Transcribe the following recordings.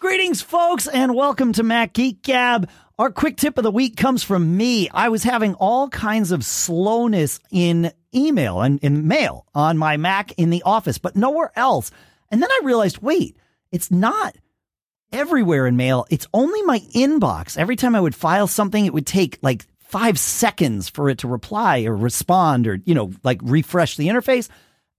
Greetings, folks, and welcome to Mac Geek Gab. Our quick tip of the week comes from me. I was having all kinds of slowness in email and in mail on my Mac in the office, but nowhere else. And then I realized, wait, it's not everywhere in mail. It's only my inbox. Every time I would file something, it would take like five seconds for it to reply or respond or, you know, like refresh the interface.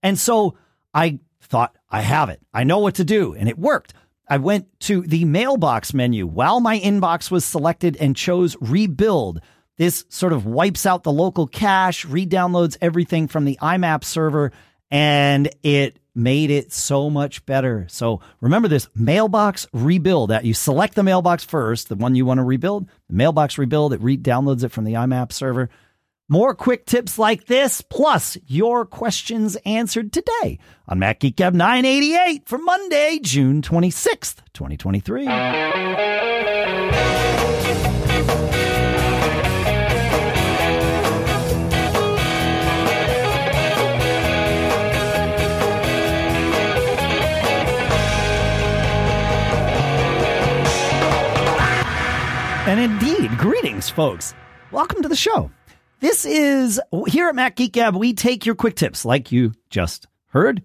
And so I thought, I have it. I know what to do. And it worked. I went to the mailbox menu while my inbox was selected and chose rebuild. This sort of wipes out the local cache, re-downloads everything from the IMAP server, and it made it so much better. So remember this mailbox rebuild that you select the mailbox first, the one you want to rebuild, the mailbox rebuild, it re-downloads it from the IMAP server. More quick tips like this, plus your questions answered today on Mac Geek Gab 988 for Monday, June 26th, 2023. And indeed, greetings, folks. Welcome to the show. This is here at Mac Geek Gab. We take your quick tips, like you just heard,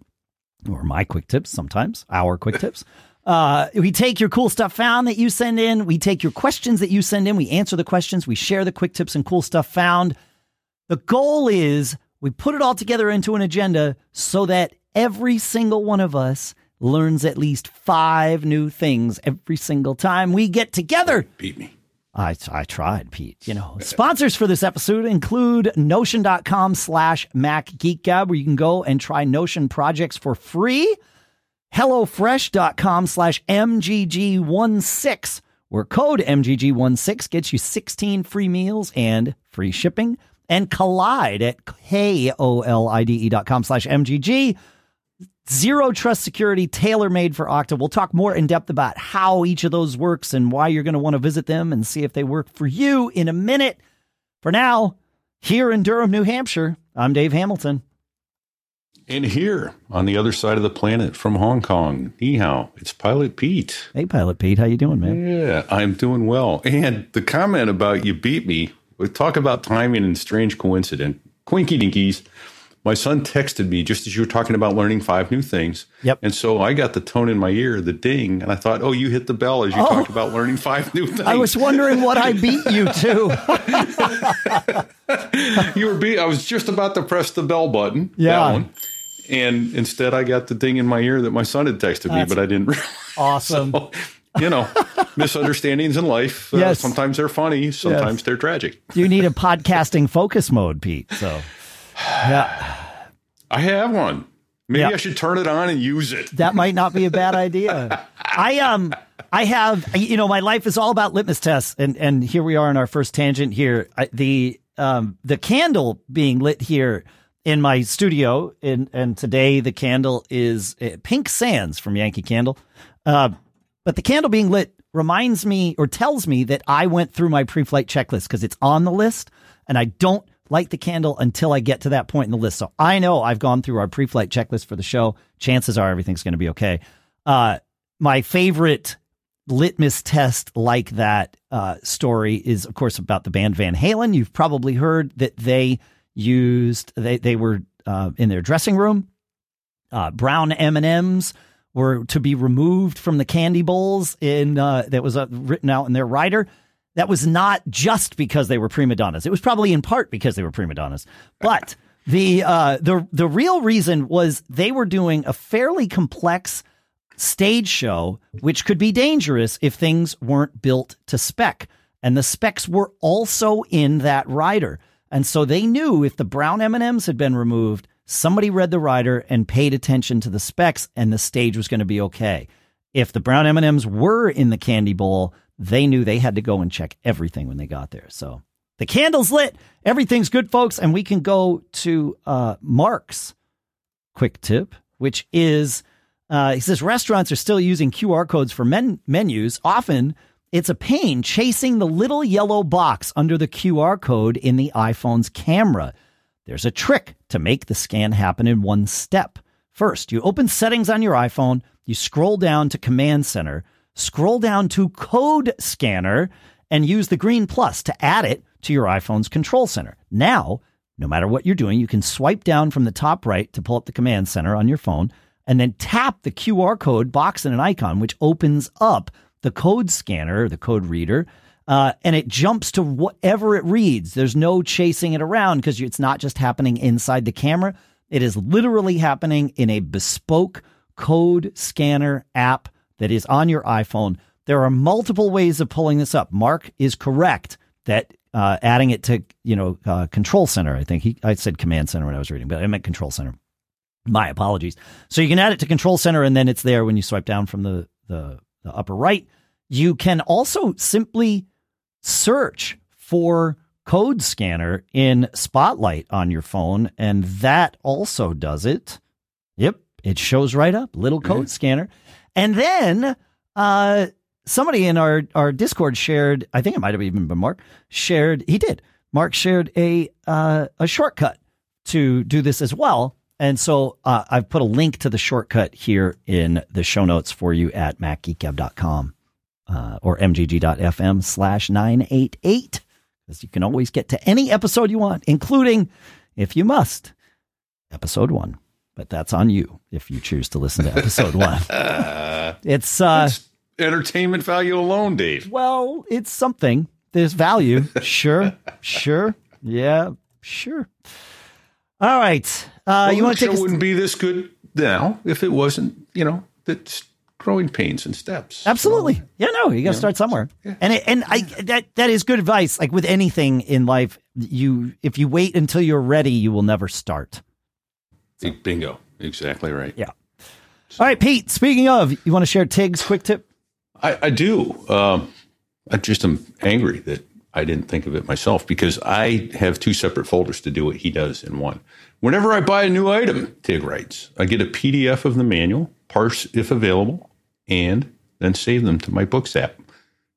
or my quick tips sometimes, our quick tips. Uh, we take your cool stuff found that you send in. We take your questions that you send in. We answer the questions. We share the quick tips and cool stuff found. The goal is we put it all together into an agenda so that every single one of us learns at least five new things every single time we get together. Beat me. I, I tried, Pete. You know, sponsors for this episode include notion.com slash Mac Geek Gab, where you can go and try Notion projects for free. HelloFresh.com slash MGG16, where code MGG16 gets you 16 free meals and free shipping. And Kolide at K-O-L-I-D-E.com slash MGG zero trust security tailor made for Okta. We'll talk more in depth about how each of those works and why you're going to want to visit them and see if they work for you in a minute. For now, here in Durham, New Hampshire, I'm Dave Hamilton. And here on the other side of the planet from Hong Kong, ni hao, it's Pilot Pete. Hey, Pilot Pete, how you doing, man? Yeah, I'm doing well. And the comment about you beat me, talk about timing and strange coincidence, quinky dinkies my son texted me just as you were talking about learning five new things. Yep. And so I got the tone in my ear, the ding, and I thought, oh, you hit the bell as you oh, talked about learning five new things. I was wondering what I beat you to. you were beat. I was just about to press the bell button. Yeah. And instead, I got the ding in my ear that my son had texted That's me, but I didn't. Realize. Awesome. So, you know, misunderstandings in life. Uh, yes. sometimes they're funny, sometimes yes. they're tragic. You need a podcasting focus mode, Pete. So yeah. I have one. Maybe I should turn it on and use it. That might not be a bad idea. I um I have you know my life is all about litmus tests and and here we are in our first tangent here. I, the um the candle being lit here in my studio and and today the candle is uh, Pink Sands from Yankee Candle. Uh, but the candle being lit reminds me or tells me that I went through my pre-flight checklist because it's on the list and I don't light the candle until I get to that point in the list. So I know I've gone through our pre-flight checklist for the show. Chances are everything's going to be okay. Uh, my favorite litmus test like that uh, story is, of course, about the band Van Halen. You've probably heard that they used they they were uh, in their dressing room. Uh, brown M and M's were to be removed from the candy bowls in uh, that was uh, written out in their rider that was not just because they were prima donnas. It was probably in part because they were prima donnas. But the uh, the the real reason was they were doing a fairly complex stage show, which could be dangerous if things weren't built to spec. And the specs were also in that rider. And so they knew if the brown M&Ms had been removed, somebody read the rider and paid attention to the specs and the stage was going to be okay. If the brown M&Ms were in the candy bowl, they knew they had to go and check everything when they got there. So the candle's lit, everything's good, folks, and we can go to uh, Mark's quick tip, which is uh, he says restaurants are still using QR codes for men- menus. Often it's a pain chasing the little yellow box under the QR code in the iPhone's camera. There's a trick to make the scan happen in one step. First, you open settings on your iPhone, you scroll down to Command Center scroll down to Code Scanner and use the green plus to add it to your iPhone's control center. Now, no matter what you're doing, you can swipe down from the top right to pull up the command center on your phone and then tap the QR code box and an icon, which opens up the code scanner, the code reader, uh, and it jumps to whatever it reads. There's no chasing it around because it's not just happening inside the camera. It is literally happening in a bespoke code scanner app that is on your iPhone. There are multiple ways of pulling this up. Mark is correct that uh, adding it to you know uh, control center. I think he I said command center when I was reading, but I meant control center. My apologies. So you can add it to control center, and then it's there when you swipe down from the the, the upper right. You can also simply search for code scanner in Spotlight on your phone, and that also does it. Yep, it shows right up, little code mm-hmm. scanner. And then uh, somebody in our, our Discord shared, I think it might have even been Mark, shared, he did. Mark shared a uh, a shortcut to do this as well. And so uh, I've put a link to the shortcut here in the show notes for you at macgeekgab.com uh, or mgg.fm slash 988. Because you can always get to any episode you want, including, if you must, episode one. But that's on you if you choose to listen to episode one. it's, uh, it's entertainment value alone, Dave. Well, it's something. There's value. sure. Sure. Yeah. Sure. All right. Uh, well, you want to take? Wouldn't be this good now if it wasn't. You know that growing pains and steps. Absolutely. So, yeah. No, you got to start somewhere. Yeah. And it, and I that that is good advice. Like with anything in life, you if you wait until you're ready, you will never start. So. Bingo. Exactly right. Yeah. All right, Pete. Speaking of, you want to share Tig's quick tip? I, I do. Um, I just am angry that I didn't think of it myself because I have two separate folders to do what he does in one. Whenever I buy a new item, Tig writes, I get a PDF of the manual, parse if available, and then save them to my Books app.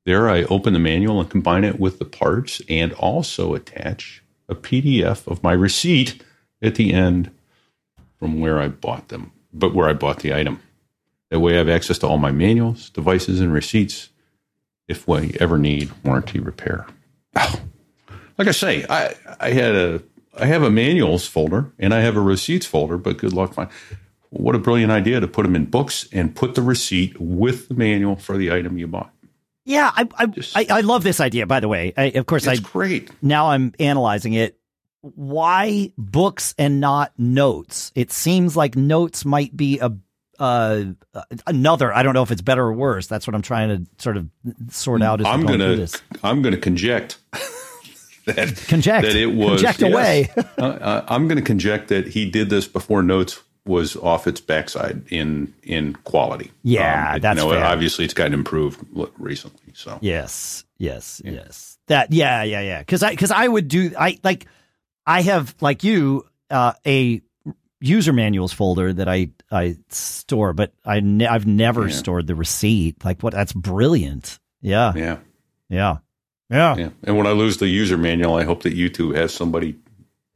There, I open the manual and combine it with the parts and also attach a PDF of my receipt at the end from where I bought them, but where I bought the item. That way, I have access to all my manuals, devices, and receipts if we ever need warranty repair. Oh, like I say, I I had a I have a manuals folder and I have a receipts folder, but good luck finding. What a brilliant idea to put them in books and put the receipt with the manual for the item you bought. Yeah, I I, Just, I, I, love this idea. By the way, I, of course, it's I great. Now I'm analyzing it. Why books and not notes? It seems like notes might be a uh, another. I don't know if it's better or worse. That's what I'm trying to sort of sort out. As I'm gonna I'm gonna conject that conject that it was conject yes, away. uh, I'm going to conject that he did this before Notes was off its backside in in quality. Yeah, um, it, that's you know, fair. obviously it's gotten improved recently. So yes, yes, yeah. yes. That yeah, yeah, yeah. Because I because I would do I like I have like you uh, a user manuals folder that I I store, but I ne- I've never yeah. stored the receipt. Like what? That's brilliant. Yeah. Yeah. Yeah. Yeah. Yeah. And when I lose the user manual, I hope that YouTube has somebody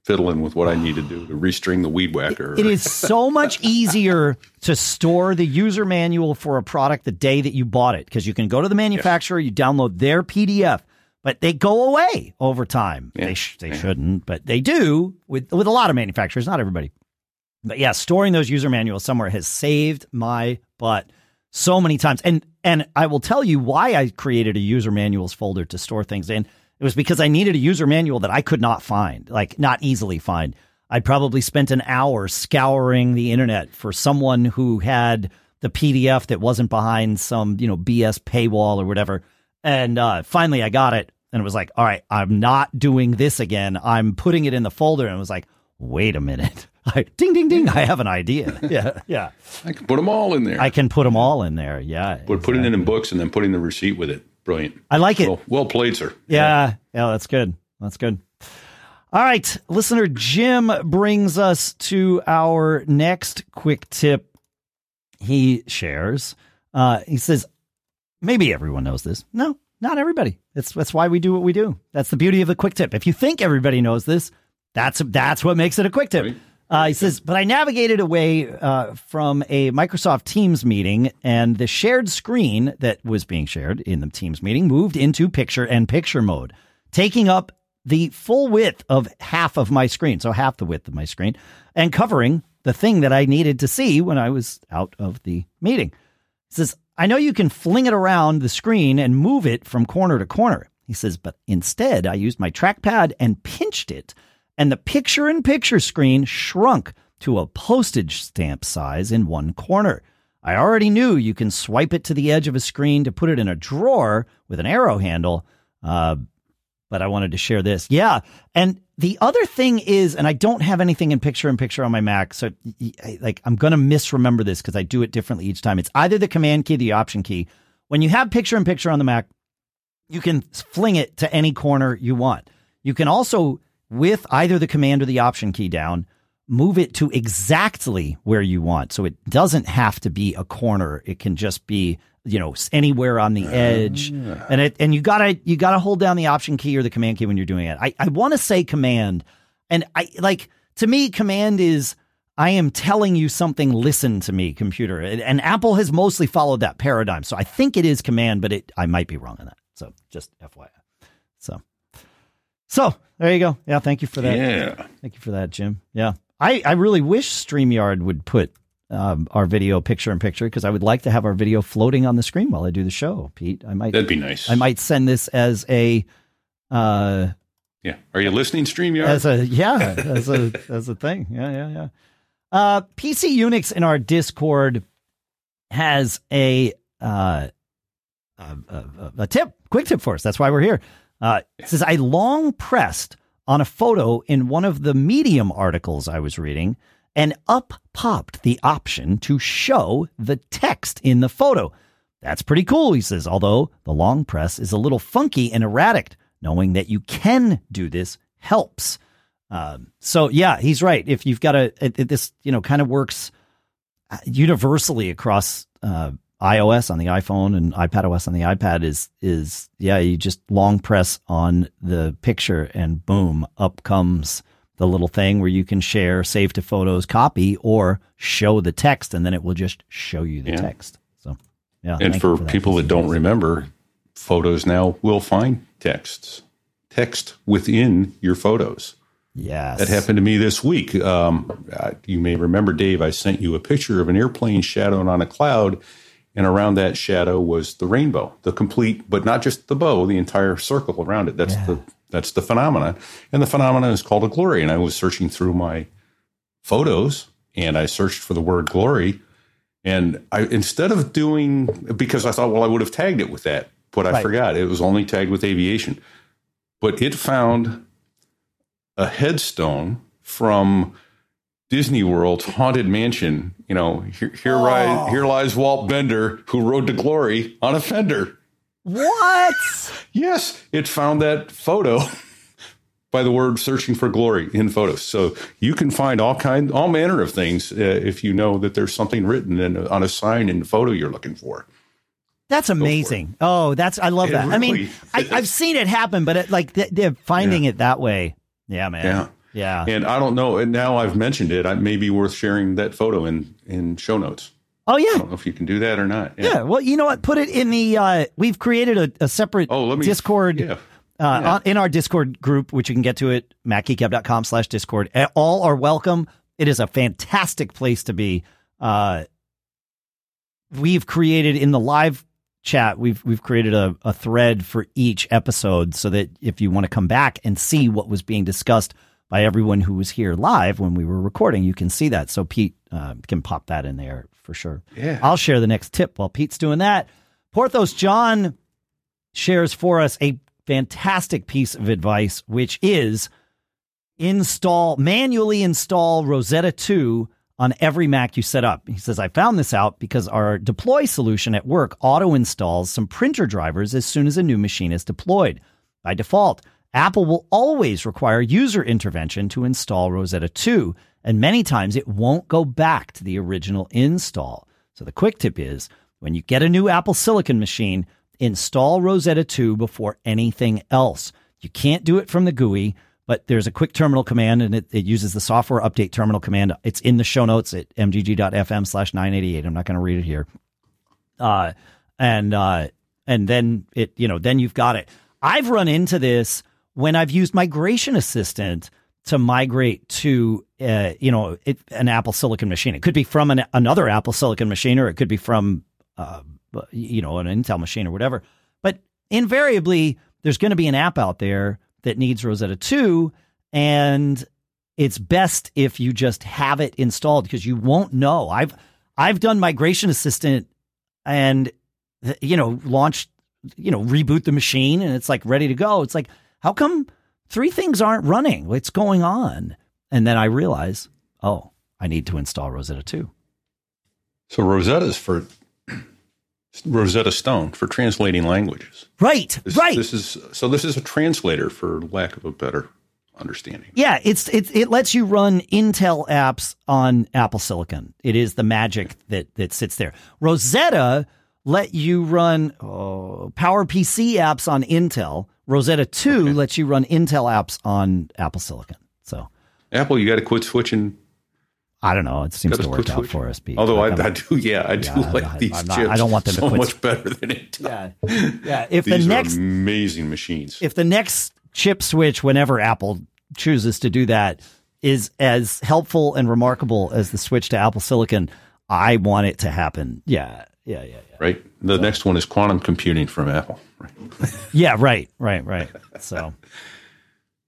fiddling with what I need to do to restring the weed whacker. It is so much easier to store the user manual for a product the day that you bought it because you can go to the manufacturer, yes. you download their PDF, but they go away over time. Yeah. They sh- they yeah. shouldn't, but they do with with a lot of manufacturers, not everybody. But yeah, storing those user manuals somewhere has saved my butt so many times. And and I will tell you why I created a user manuals folder to store things in. It was because I needed a user manual that I could not find, like not easily find. I probably spent an hour scouring the internet for someone who had the PDF that wasn't behind some, you know, BS paywall or whatever. And uh, finally I got it and it was like, all right, I'm not doing this again. I'm putting it in the folder. And it was like, wait a minute. I, ding, ding, ding. I have an idea. Yeah. Yeah. I can put them all in there. I can put them all in there. Yeah. But exactly. putting it in books and then putting the receipt with it. Brilliant. I like it. Well, well played, sir. Yeah. Yeah. That's good. That's good. All right. Listener Jim brings us to our next quick tip. He shares. Uh, he says, maybe everyone knows this. No, not everybody. That's that's why we do what we do. That's the beauty of the quick tip. If you think everybody knows this, that's that's what makes it a quick tip. Right. Uh, he says, but I navigated away uh, from a Microsoft Teams meeting, and the shared screen that was being shared in the Teams meeting moved into picture and picture mode, taking up the full width of half of my screen, so half the width of my screen, and covering the thing that I needed to see when I was out of the meeting. He says, I know you can fling it around the screen and move it from corner to corner. He says, but instead, I used my trackpad and pinched it, and the picture in picture screen shrunk to a postage stamp size in one corner. I already knew you can swipe it to the edge of a screen to put it in a drawer with an arrow handle, uh, but I wanted to share this. Yeah. And the other thing is, and I don't have anything in picture in picture on my Mac. So like, I'm going to misremember this because I do it differently each time. It's either the command key, the option key. When you have picture in picture on the Mac, you can fling it to any corner you want. You can also, with either the command or the option key down, move it to exactly where you want. So it doesn't have to be a corner. It can just be you know anywhere on the edge. Uh, and it and you gotta you gotta hold down the option key or the command key when you're doing it. I, I want to say command. And i like to me command is i am telling you something listen to me computer. And, and apple has mostly followed that paradigm. So i think it is command but it i might be wrong on that. So just fyi so so there you go. Yeah thank you for that. Yeah. Thank you for that jim. Yeah. I i really wish streamyard would put um, our video picture in picture because I would like to have our video floating on the screen while I do the show. Pete, I might that'd be nice. I might send this as a uh, yeah. Are you listening, Streamyard? As a yeah, as a as a thing. Yeah, yeah, yeah. Uh, PC Unix in our Discord has a uh, a, a, a, tip, quick tip for us. That's why we're here. Uh, it says I long pressed on a photo in one of the Medium articles I was reading and up popped the option to show the text in the photo. That's pretty cool, he says, although the long press is a little funky and erratic. Knowing that you can do this helps. Um, so yeah, he's right. If you've got a, it, this, you know, kind of works uh, universally across uh, iOS on the iPhone and iPad OS on the iPad is is yeah, you just long press on the picture and boom, up comes the little thing where you can share, save to photos, copy, or show the text, and then it will just show you the yeah. text. So, yeah. And for, for that. people that don't remember, photos now will find texts, text within your photos. Yes. That happened to me this week. Um, you may remember, Dave, I sent you a picture of an airplane shadowed on a cloud, and around that shadow was the rainbow, the complete, but not just the bow, the entire circle around it. That's yeah. the that's the phenomenon. And the phenomenon is called a glory. And I was searching through my photos and I searched for the word glory. And I instead of doing because I thought, well, I would have tagged it with that, but I right. forgot it was only tagged with aviation. But it found a headstone from Disney World's Haunted Mansion. You know, here here, oh. rise, here lies Walt Bender, who rode to glory on a fender. What? yes, it found that photo by the word searching for glory in photos. So you can find all kind, all manner of things uh, if you know that there's something written in, on a sign in the photo you're looking for. That's amazing. Oh, that's I love it that. Really I mean, I, have seen it happen, but it, like they're finding yeah. it that way. Yeah, man. Yeah. Yeah. And I don't know. And now I've mentioned it. It may be worth sharing that photo in in show notes. Oh yeah. I don't know if you can do that or not. Yeah. yeah well, you know what? Put it in the. Uh, we've created a, a separate oh, let me, Discord. Yeah. Uh, yeah. in our Discord group, which you can get to at macgeekgab.com slash Discord. All are welcome. It is a fantastic place to be. Uh, we've created in the live chat, we've we've created a, a thread for each episode so that if you want to come back and see what was being discussed by everyone who was here live when we were recording, you can see that. So Pete uh, can pop that in there for sure. Yeah. I'll share the next tip while Pete's doing that. Porthos John shares for us a fantastic piece of advice, which is install manually install Rosetta 2 on every Mac you set up. He says, I found this out because our deploy solution at work auto installs some printer drivers as soon as a new machine is deployed. By default, Apple will always require user intervention to install Rosetta 2, and many times it won't go back to the original install. So the quick tip is when you get a new Apple Silicon machine, install Rosetta 2 before anything else. You can't do it from the GUI, but there's a quick terminal command and it, it uses the software update terminal command. It's in the show notes at mgg.fm slash 988. I'm not going to read it here. Uh, and, uh, and then it, you know, then you've got it. I've run into this when I've used Migration Assistant to migrate to, uh, you know, it, an Apple Silicon machine. It could be from an, another Apple Silicon machine, or it could be from, uh, you know, an Intel machine or whatever. But invariably, there's going to be an app out there that needs Rosetta 2 and it's best if you just have it installed because you won't know. I've I've done migration assistant and you know launched you know reboot the machine and it's like ready to go. It's like how come three things aren't running? What's going on? And then I realize, oh, I need to install Rosetta 2. So Rosetta is for Rosetta Stone for translating languages. Right, This, right. This is so. This is a translator, for lack of a better understanding. Yeah, it's it it lets you run Intel apps on Apple Silicon. It is the magic that that sits there. Rosetta let you run oh, Power PC apps on Intel. Rosetta 2 lets you run Intel apps on Apple Silicon. So Apple, you got to quit switching. I don't know. It seems Gotta work out switching. for us. Pete. Although I, I do, yeah, I do Yeah, like I- these not- chips. I don't want them to so quit- much better than Intel. yeah, yeah. If the next amazing machines. if the next chip switch, whenever Apple chooses to do that, is as helpful and remarkable as the switch to Apple Silicon, I want it to happen. Yeah, yeah, yeah, yeah. right. The next one is quantum computing from Apple. Right. Yeah, right, right, right. So,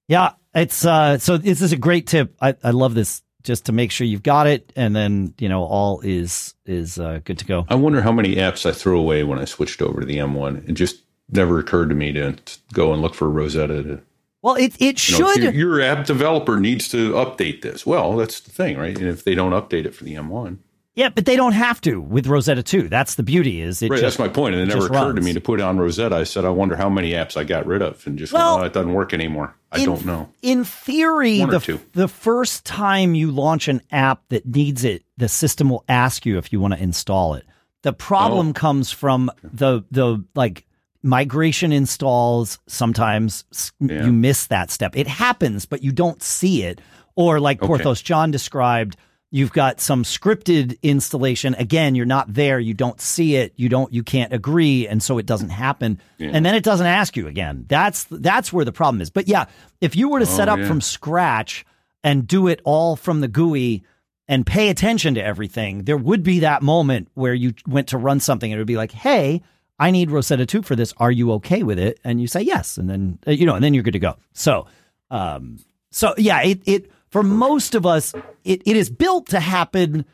yeah, it's uh, so this is a great tip. I, I love this just to make sure you've got it, and then you know all is is uh, good to go. I wonder how many apps I threw away when I switched over to the M1. It just never occurred to me to, go and look for Rosetta. To, Well, it it you know, should. your, your app developer needs to update this. Well, that's the thing, right? And if they don't update it for the M1, yeah, but they don't have to with Rosetta 2. That's the beauty. Is it right? just that's my point. And it never just occurred to me to put it on Rosetta. I said, I wonder how many apps I got rid of, and just Well, went, oh, it doesn't work anymore. I in- don't know. In theory, One the, the first time you launch an app that needs it, the system will ask you if you want to install it. The problem Oh. comes from the the like migration installs. Sometimes Yeah. you miss that step. It happens, but you don't see it. Or like Okay. Porthos John described, you've got some scripted installation. Again, you're not there. You don't see it. You don't. You can't agree, and so it doesn't happen. And then it doesn't ask you again. That's that's where the problem is. But yeah, if you were to set Oh, up yeah. from scratch and do it all from the GUI and pay attention to everything, there would be that moment where you went to run something and it would be like, "Hey, I need Rosetta 2 for this. Are you okay with it?" And you say yes, and then uh, you know, and then you're good to go. So, um, so yeah, it it for most of us, it, it is built to happen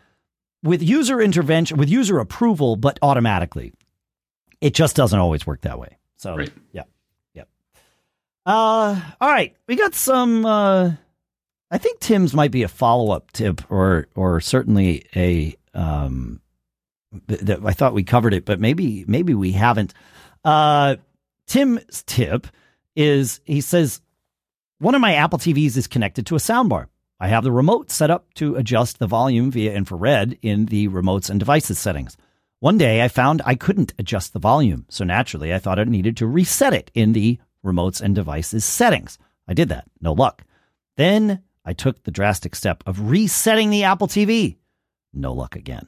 with user intervention, with user approval, but automatically. It just doesn't always work that way. So, Right. yeah, yeah. Uh, all right, we got some. Uh, I think Tim's might be a follow up tip, or or certainly a. Um, that I thought we covered it, but maybe maybe we haven't. Uh, Tim's tip is he says one of my Apple TVs is connected to a soundbar. I have the remote set up to adjust the volume via infrared in the remotes and devices settings. One day I found I couldn't adjust the volume, so naturally I thought I needed to reset it in the remotes and devices settings. I did that, no luck. Then I took the drastic step of resetting the Apple TV. No luck again.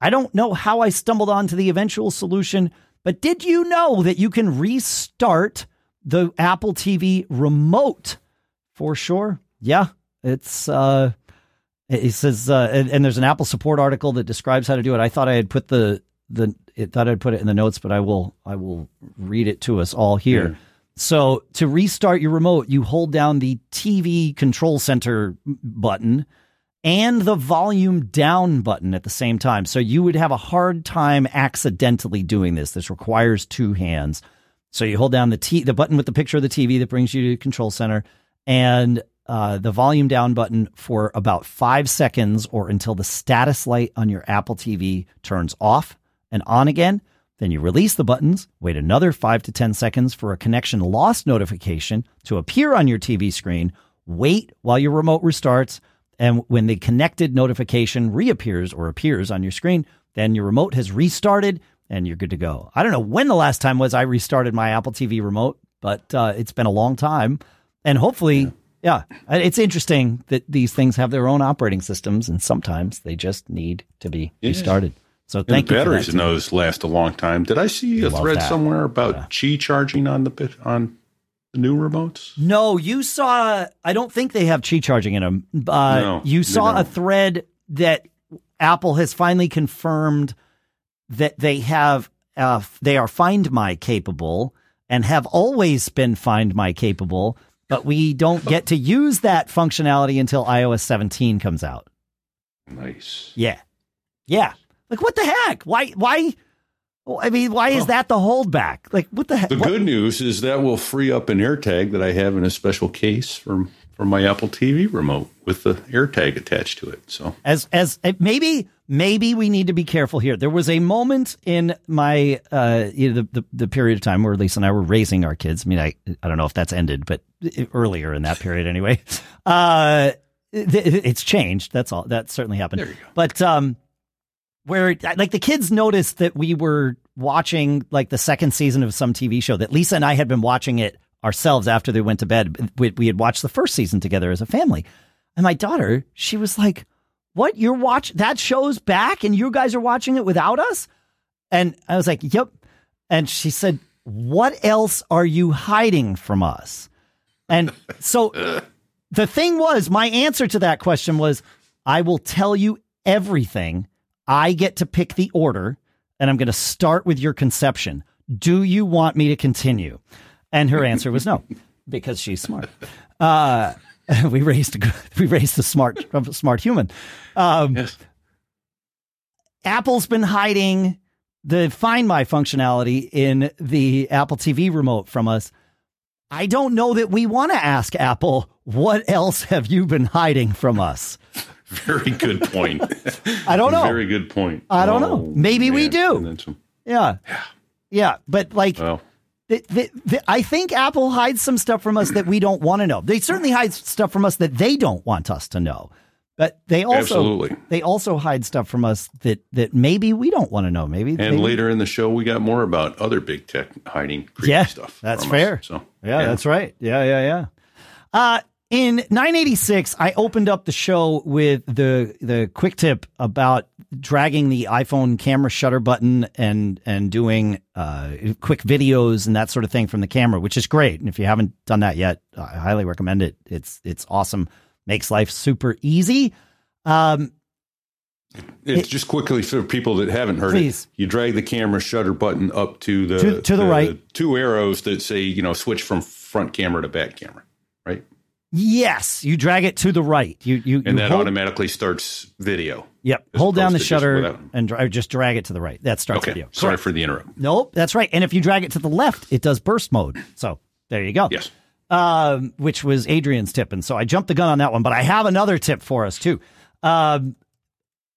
I don't know how I stumbled onto the eventual solution, but did you know that you can restart the Apple TV remote for sure? Yeah, it's uh it says uh and, and there's an Apple support article that describes how to do it. I thought I had put the the it thought I'd put it in the notes, but I will I will read it to us all here. Yeah. So to restart your remote, you hold down the TV control center button and the volume down button at the same time. So you would have a hard time accidentally doing this. This requires two hands. So you hold down the t the button with the picture of the TV that brings you to control center and uh, the volume down button for about five seconds or until the status light on your Apple TV turns off and on again. Then you release the buttons, wait another five to 10 seconds for a connection lost notification to appear on your TV screen, wait while your remote restarts, and when the connected notification reappears or appears on your screen, then your remote has restarted and you're good to go. I don't know when the last time was I restarted my Apple TV remote, but uh, it's been a long time. And hopefully Yeah, Uh, it's interesting that these things have their own operating systems, and sometimes they just need to be Yeah. restarted. So And thank the you. for batteries that, in those last a long time. Did I see a Love thread that. somewhere about Qi charging on the bit on the new remotes? No, you saw. I don't think they have Qi charging in them. Uh, No, you saw a thread that Apple has finally confirmed that they have. Uh, they are Find My capable and have always been Find My capable, but we don't get to use that functionality until iOS 17 comes out. Nice. Yeah, yeah. Like what the heck? Why? Why? I mean, why is that the holdback? Like what the heck? The what- good news is that will free up an AirTag that I have in a special case from from my Apple TV remote with the AirTag attached to it. So as as uh, maybe maybe we need to be careful here. There was a moment in my uh you know, the, the the period of time where Lisa and I were raising our kids. I mean, I I don't know if that's ended, but earlier in that period anyway. Uh, th- it's changed. That's all. That certainly happened. There you go. But um, where like the kids noticed that we were watching like the second season of some TV show that Lisa and I had been watching it ourselves after they went to bed. We, we had watched the first season together as a family, and my daughter, she was like, "What? You're watch that show's back, and you guys are watching it without us?" And I was like, "Yep." And she said, "What else are you hiding from us?" And so the thing was, my answer to that question was, I will tell you everything. I get to pick the order, and I'm going to start with your conception. Do you want me to continue? And her answer was no, because she's smart. Uh, we raised we raised a smart smart human. Um, yes, Apple's been hiding the Find My functionality in the Apple TV remote from us. I don't know that we want to ask Apple, what else have you been hiding from us? Very good point. I don't know. Very good point. I don't know. Oh, Maybe we do. Some- Yeah. Yeah. But like, well, th- th- th- I think Apple hides some stuff from us that we don't want to know. They certainly hide stuff from us that they don't want us to know. But they also Absolutely. they also hide stuff from us that that maybe we don't want to know. Maybe and later in the show, we got more about other big tech hiding creepy Yeah, stuff. that's fair. Us. So Yeah, that's right. Yeah, yeah, yeah. Uh, in 986, I opened up the show with the the quick tip about dragging the iPhone camera shutter button and and doing uh, quick videos and that sort of thing from the camera, which is great. And if you haven't done that yet, I highly recommend it. It's it's awesome. Makes life super easy. Um, It's just quickly for people that haven't heard Please. it. You drag the camera shutter button up to the To- to the right. two arrows that say you know switch from front camera to back camera, right? Yes, you drag it to the right. You you And you that hold- automatically starts video. Yep, hold down the shutter without- and dra- just drag it to the right. That starts Okay, video. sorry Correct. for the interrupt. Nope, that's right. And if you drag it to the left, it does burst mode. So there you go. Yes, Um, which was Adrian's tip. And so I jumped the gun on that one, but I have another tip for us too. Um,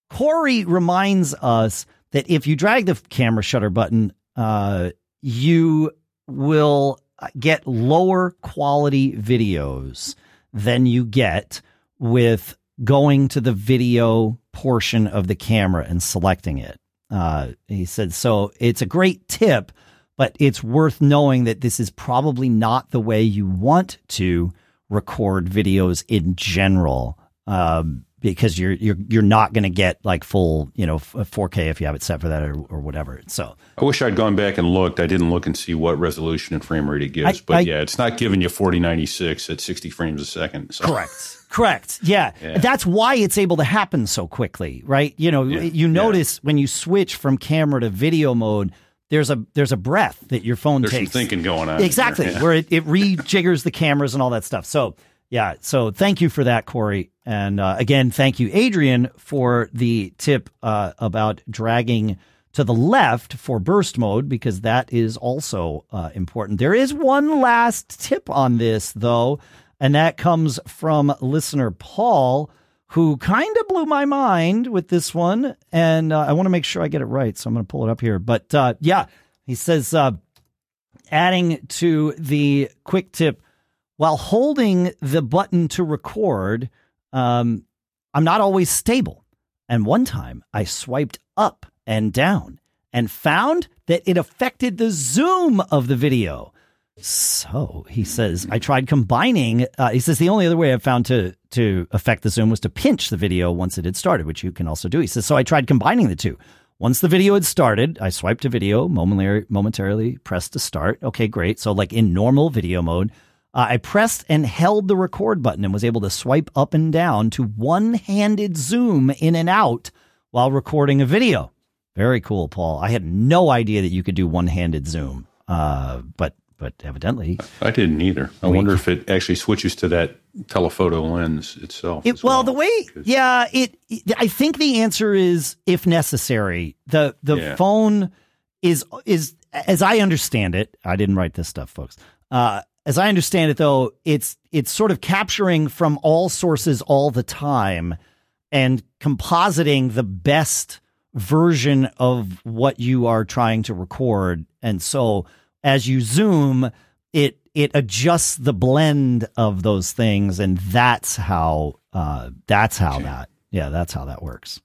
Corey reminds us that if you drag the camera shutter button, uh, you will get lower quality videos than you get with going to the video portion of the camera and selecting it. Uh, he said, so it's a great tip, but it's worth knowing that this is probably not the way you want to record videos in general. Um, because you're you're you're not going to get like full you know 4K if you have it set for that or, or whatever. So I wish I'd gone back and looked. I didn't look and see what resolution and frame rate it gives, I- but I- yeah, it's not giving you 4096 at 60 frames a second. So. Correct. Correct. Yeah. Yeah. That's why it's able to happen so quickly, right? You know, you notice when you switch from camera to video mode, there's a there's a breath that your phone There's some takes. thinking going on. exactly yeah. where it, it rejiggers the cameras and all that stuff. So yeah, so thank you for that, Corey, and uh, again, thank you, Adrian, for the tip uh, about dragging to the left for burst mode because that is also uh, important. There is one last tip on this though, and that comes from listener Paul. Who kind of blew my mind with this one, and uh, I want to make sure I get it right, so I'm going to pull it up here. But uh, yeah, he says, uh, adding to the quick tip while holding the button to record um, i'm not always stable and one time i swiped up and down and found that it affected the zoom of the video So he says, I tried combining. Uh, he says the only other way I've found to to affect the zoom was to pinch the video once it had started, which you can also do. He says, so I tried combining the two. Once the video had started, I swiped to video, momentarily, momentarily pressed to start. Okay, great. So like in normal video mode, uh, I pressed and held the record button and was able to swipe up and down to one-handed zoom in and out while recording a video. Very cool, Paul. I had no idea that you could do one-handed zoom, uh, but but evidently I didn't either. I we, wonder if it actually switches to that telephoto lens itself. It, well, well, the way, yeah, it, it, I think the answer is if necessary. The the yeah. phone is is as I understand it. I didn't write this stuff, folks. Uh, as I understand it, though, it's it's sort of capturing from all sources all the time and compositing the best version of what you are trying to record. And so as you zoom, it it adjusts the blend of those things, and that's how uh, that's how that yeah that's how that works.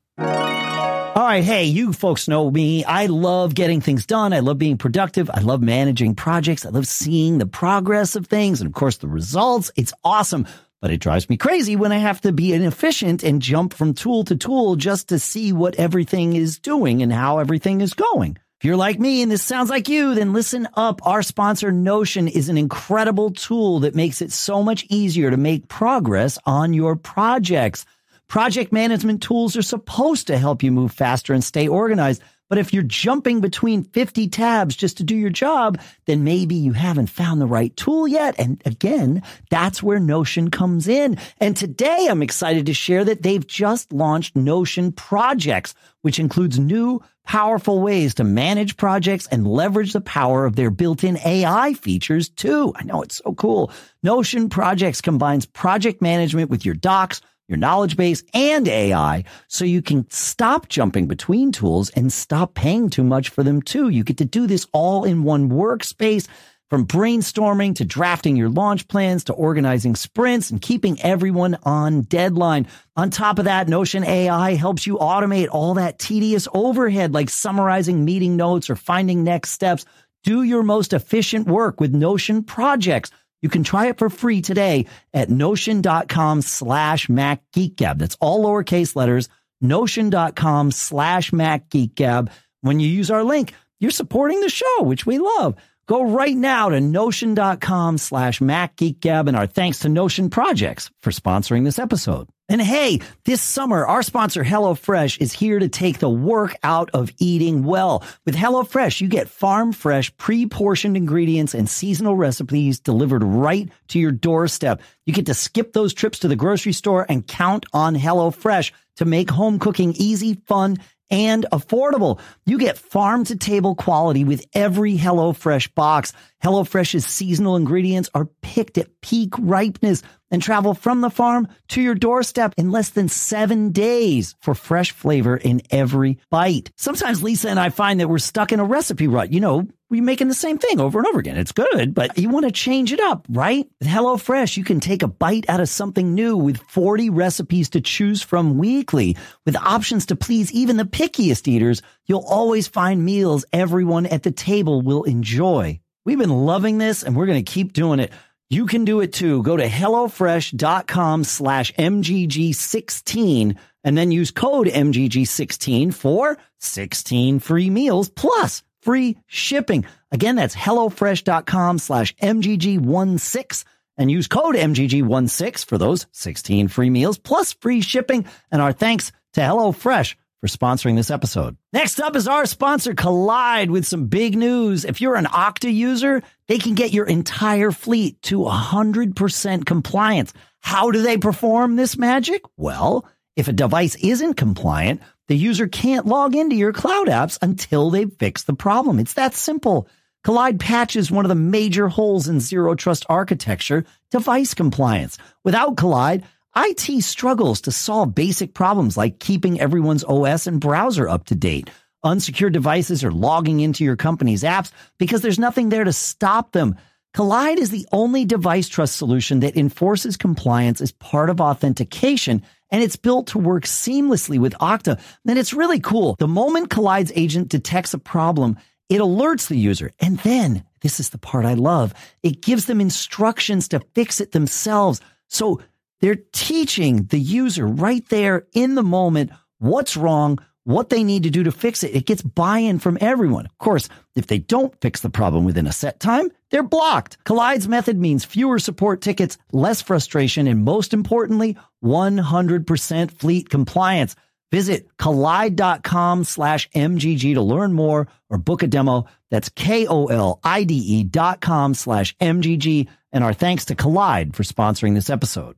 All right, hey, you folks know me. I love getting things done. I love being productive. I love managing projects. I love seeing the progress of things and, of course, the results. It's awesome. But it drives me crazy when I have to be inefficient and jump from tool to tool just to see what everything is doing and how everything is going. If you're like me and this sounds like you, then listen up. Our sponsor Notion is an incredible tool that makes it so much easier to make progress on your projects. Project management tools are supposed to help you move faster and stay organized. But if you're jumping between 50 tabs just to do your job, then maybe you haven't found the right tool yet. And again, that's where Notion comes in. And today I'm excited to share that they've just launched Notion Projects, which includes new powerful ways to manage projects and leverage the power of their built-in AI features too. I know it's so cool. Notion Projects combines project management with your docs, your knowledge base and AI so you can stop jumping between tools and stop paying too much for them too. You get to do this all in one workspace from brainstorming to drafting your launch plans to organizing sprints and keeping everyone on deadline. On top of that, Notion AI helps you automate all that tedious overhead like summarizing meeting notes or finding next steps. Do your most efficient work with Notion projects. You can try it for free today at notion.com slash macgeekgab. That's all lowercase letters, notion.com slash macgeekgab. When you use our link, you're supporting the show, which we love. Go right now to notion.com slash macgeekgab and our thanks to Notion Projects for sponsoring this episode. And hey, this summer, our sponsor HelloFresh is here to take the work out of eating well. With HelloFresh, you get farm fresh, pre-portioned ingredients and seasonal recipes delivered right to your doorstep. You get to skip those trips to the grocery store and count on HelloFresh to make home cooking easy, fun, and affordable. You get farm to table quality with every HelloFresh box. HelloFresh's seasonal ingredients are picked at peak ripeness and travel from the farm to your doorstep in less than seven days for fresh flavor in every bite. Sometimes Lisa and I find that we're stuck in a recipe rut. You know, we're making the same thing over and over again. It's good, but you want to change it up, right? With HelloFresh, you can take a bite out of something new with 40 recipes to choose from weekly. With options to please even the pickiest eaters, you'll always find meals everyone at the table will enjoy. We've been loving this and we're going to keep doing it. You can do it too. Go to HelloFresh.com slash MGG16 and then use code MGG16 for 16 free meals plus free shipping. Again, that's HelloFresh.com slash MGG16 and use code MGG16 for those 16 free meals plus free shipping. And our thanks to HelloFresh for sponsoring this episode. Next up is our sponsor, Kolide, with some big news. If you're an Okta user, they can get your entire fleet to 100% compliance. How do they perform this magic? Well, if a device isn't compliant, the user can't log into your cloud apps until they fix the problem. It's that simple. Kolide patches one of the major holes in zero trust architecture, device compliance. Without Kolide, IT struggles to solve basic problems like keeping everyone's OS and browser up to date. Unsecured devices are logging into your company's apps because there's nothing there to stop them. Kolide is the only device trust solution that enforces compliance as part of authentication, and it's built to work seamlessly with Okta. And it's really cool. The moment Kolide's agent detects a problem, it alerts the user. And then this is the part I love. It gives them instructions to fix it themselves. So they're teaching the user right there in the moment what's wrong, what they need to do to fix it. It gets buy in from everyone. Of course, if they don't fix the problem within a set time, they're blocked. Kolide's method means fewer support tickets, less frustration, and most importantly, 100% fleet compliance. Visit kolide.com slash MGG to learn more or book a demo. That's K-O-L-I-D-E dot com slash MGG. And our thanks to Kolide for sponsoring this episode.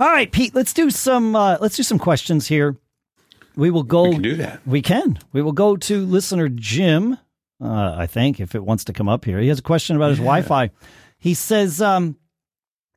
All right, Pete, let's do some, uh, let's do some questions here. We will go. We can do that. We can. We will go to listener Jim, uh, I think, if it wants to come up here. He has a question about his Yeah. Wi-Fi. He says, um,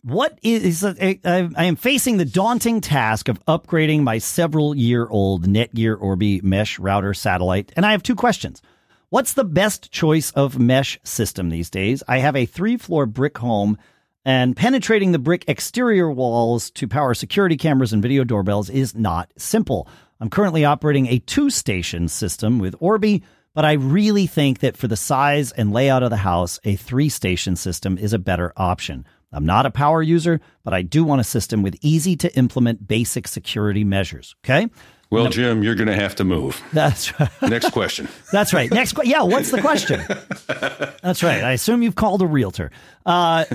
what is, I, I I am facing the daunting task of upgrading my several year old Netgear Orbi mesh router satellite, and I have two questions. What's the best choice of mesh system these days? I have a three floor brick home, and penetrating the brick exterior walls to power security cameras and video doorbells is not simple. I'm currently operating a two station system with Orbi, but I really think that for the size and layout of the house, a three station system is a better option. I'm not a power user, but I do want a system with easy to implement basic security measures. Okay. Well, Jim, you're going to have to move. That's right. Next question. That's right. Next, yeah. What's the question? That's right. I assume you've called a realtor. Uh,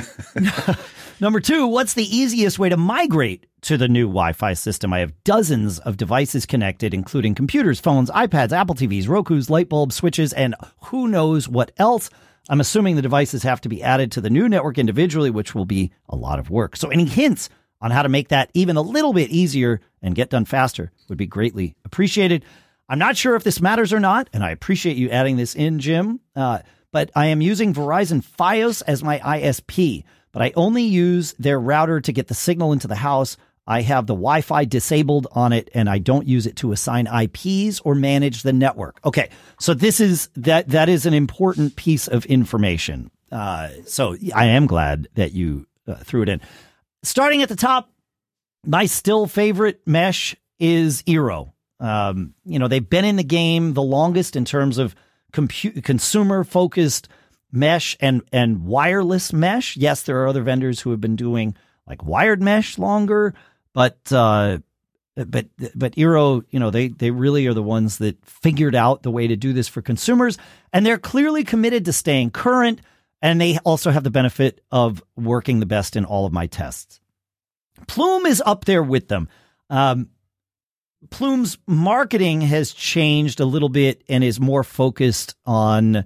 number two, what's the easiest way to migrate to the new Wi-Fi system? I have dozens of devices connected, including computers, phones, iPads, Apple TVs, Roku's, light bulbs, switches, and who knows what else. I'm assuming the devices have to be added to the new network individually, which will be a lot of work. So, any hints on how to make that even a little bit easier and get done faster would be greatly appreciated. I'm not sure if this matters or not, and I appreciate you adding this in, Jim. Uh, but I am using Verizon Fios as my ISP, but I only use their router to get the signal into the house. I have the Wi Fi disabled on it and I don't use it to assign IPs or manage the network. Okay. So this is that, that is an important piece of information. Uh, so I am glad that you uh, threw it in. Starting at the top, my still favorite mesh is Eero. Um, you know, they've been in the game the longest in terms of compu- consumer focused mesh and, and wireless mesh. Yes, there are other vendors who have been doing like wired mesh longer, but, uh, but, but Eero, you know, they, they really are the ones that figured out the way to do this for consumers. And they're clearly committed to staying current. And they also have the benefit of working the best in all of my tests. Plume is up there with them. Um, Plume's marketing has changed a little bit and is more focused on,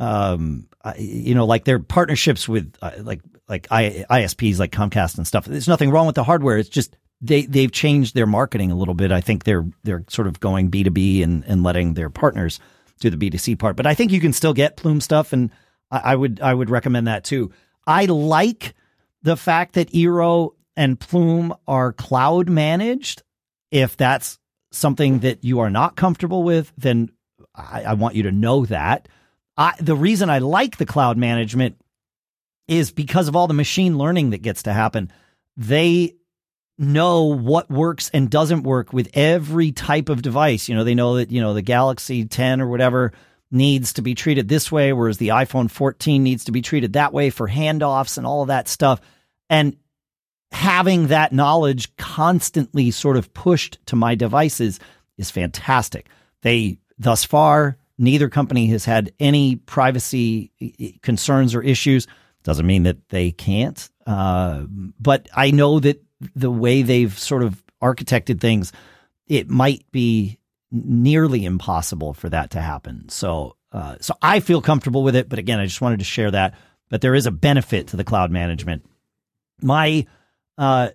um, you know, like their partnerships with uh, like like ISPs like Comcast and stuff. There's nothing wrong with the hardware. It's just they they've changed their marketing a little bit. I think they're they're sort of going B two B and and letting their partners do the B two C part. But I think you can still get Plume stuff, and I, I would I would recommend that too. I like the fact that Eero and Plume are cloud managed if that's something that you are not comfortable with, then I, I want you to know that. I, the reason I like the cloud management is because of all the machine learning that gets to happen. They know what works and doesn't work with every type of device. You know, they know that, you know, the Galaxy 10 or whatever needs to be treated this way, whereas the iPhone 14 needs to be treated that way for handoffs and all of that stuff. And having that knowledge constantly sort of pushed to my devices is fantastic. They thus far neither company has had any privacy concerns or issues. Doesn't mean that they can't, uh, but I know that the way they've sort of architected things, it might be nearly impossible for that to happen. So, uh, so I feel comfortable with it. But again, I just wanted to share that. But there is a benefit to the cloud management. My uh,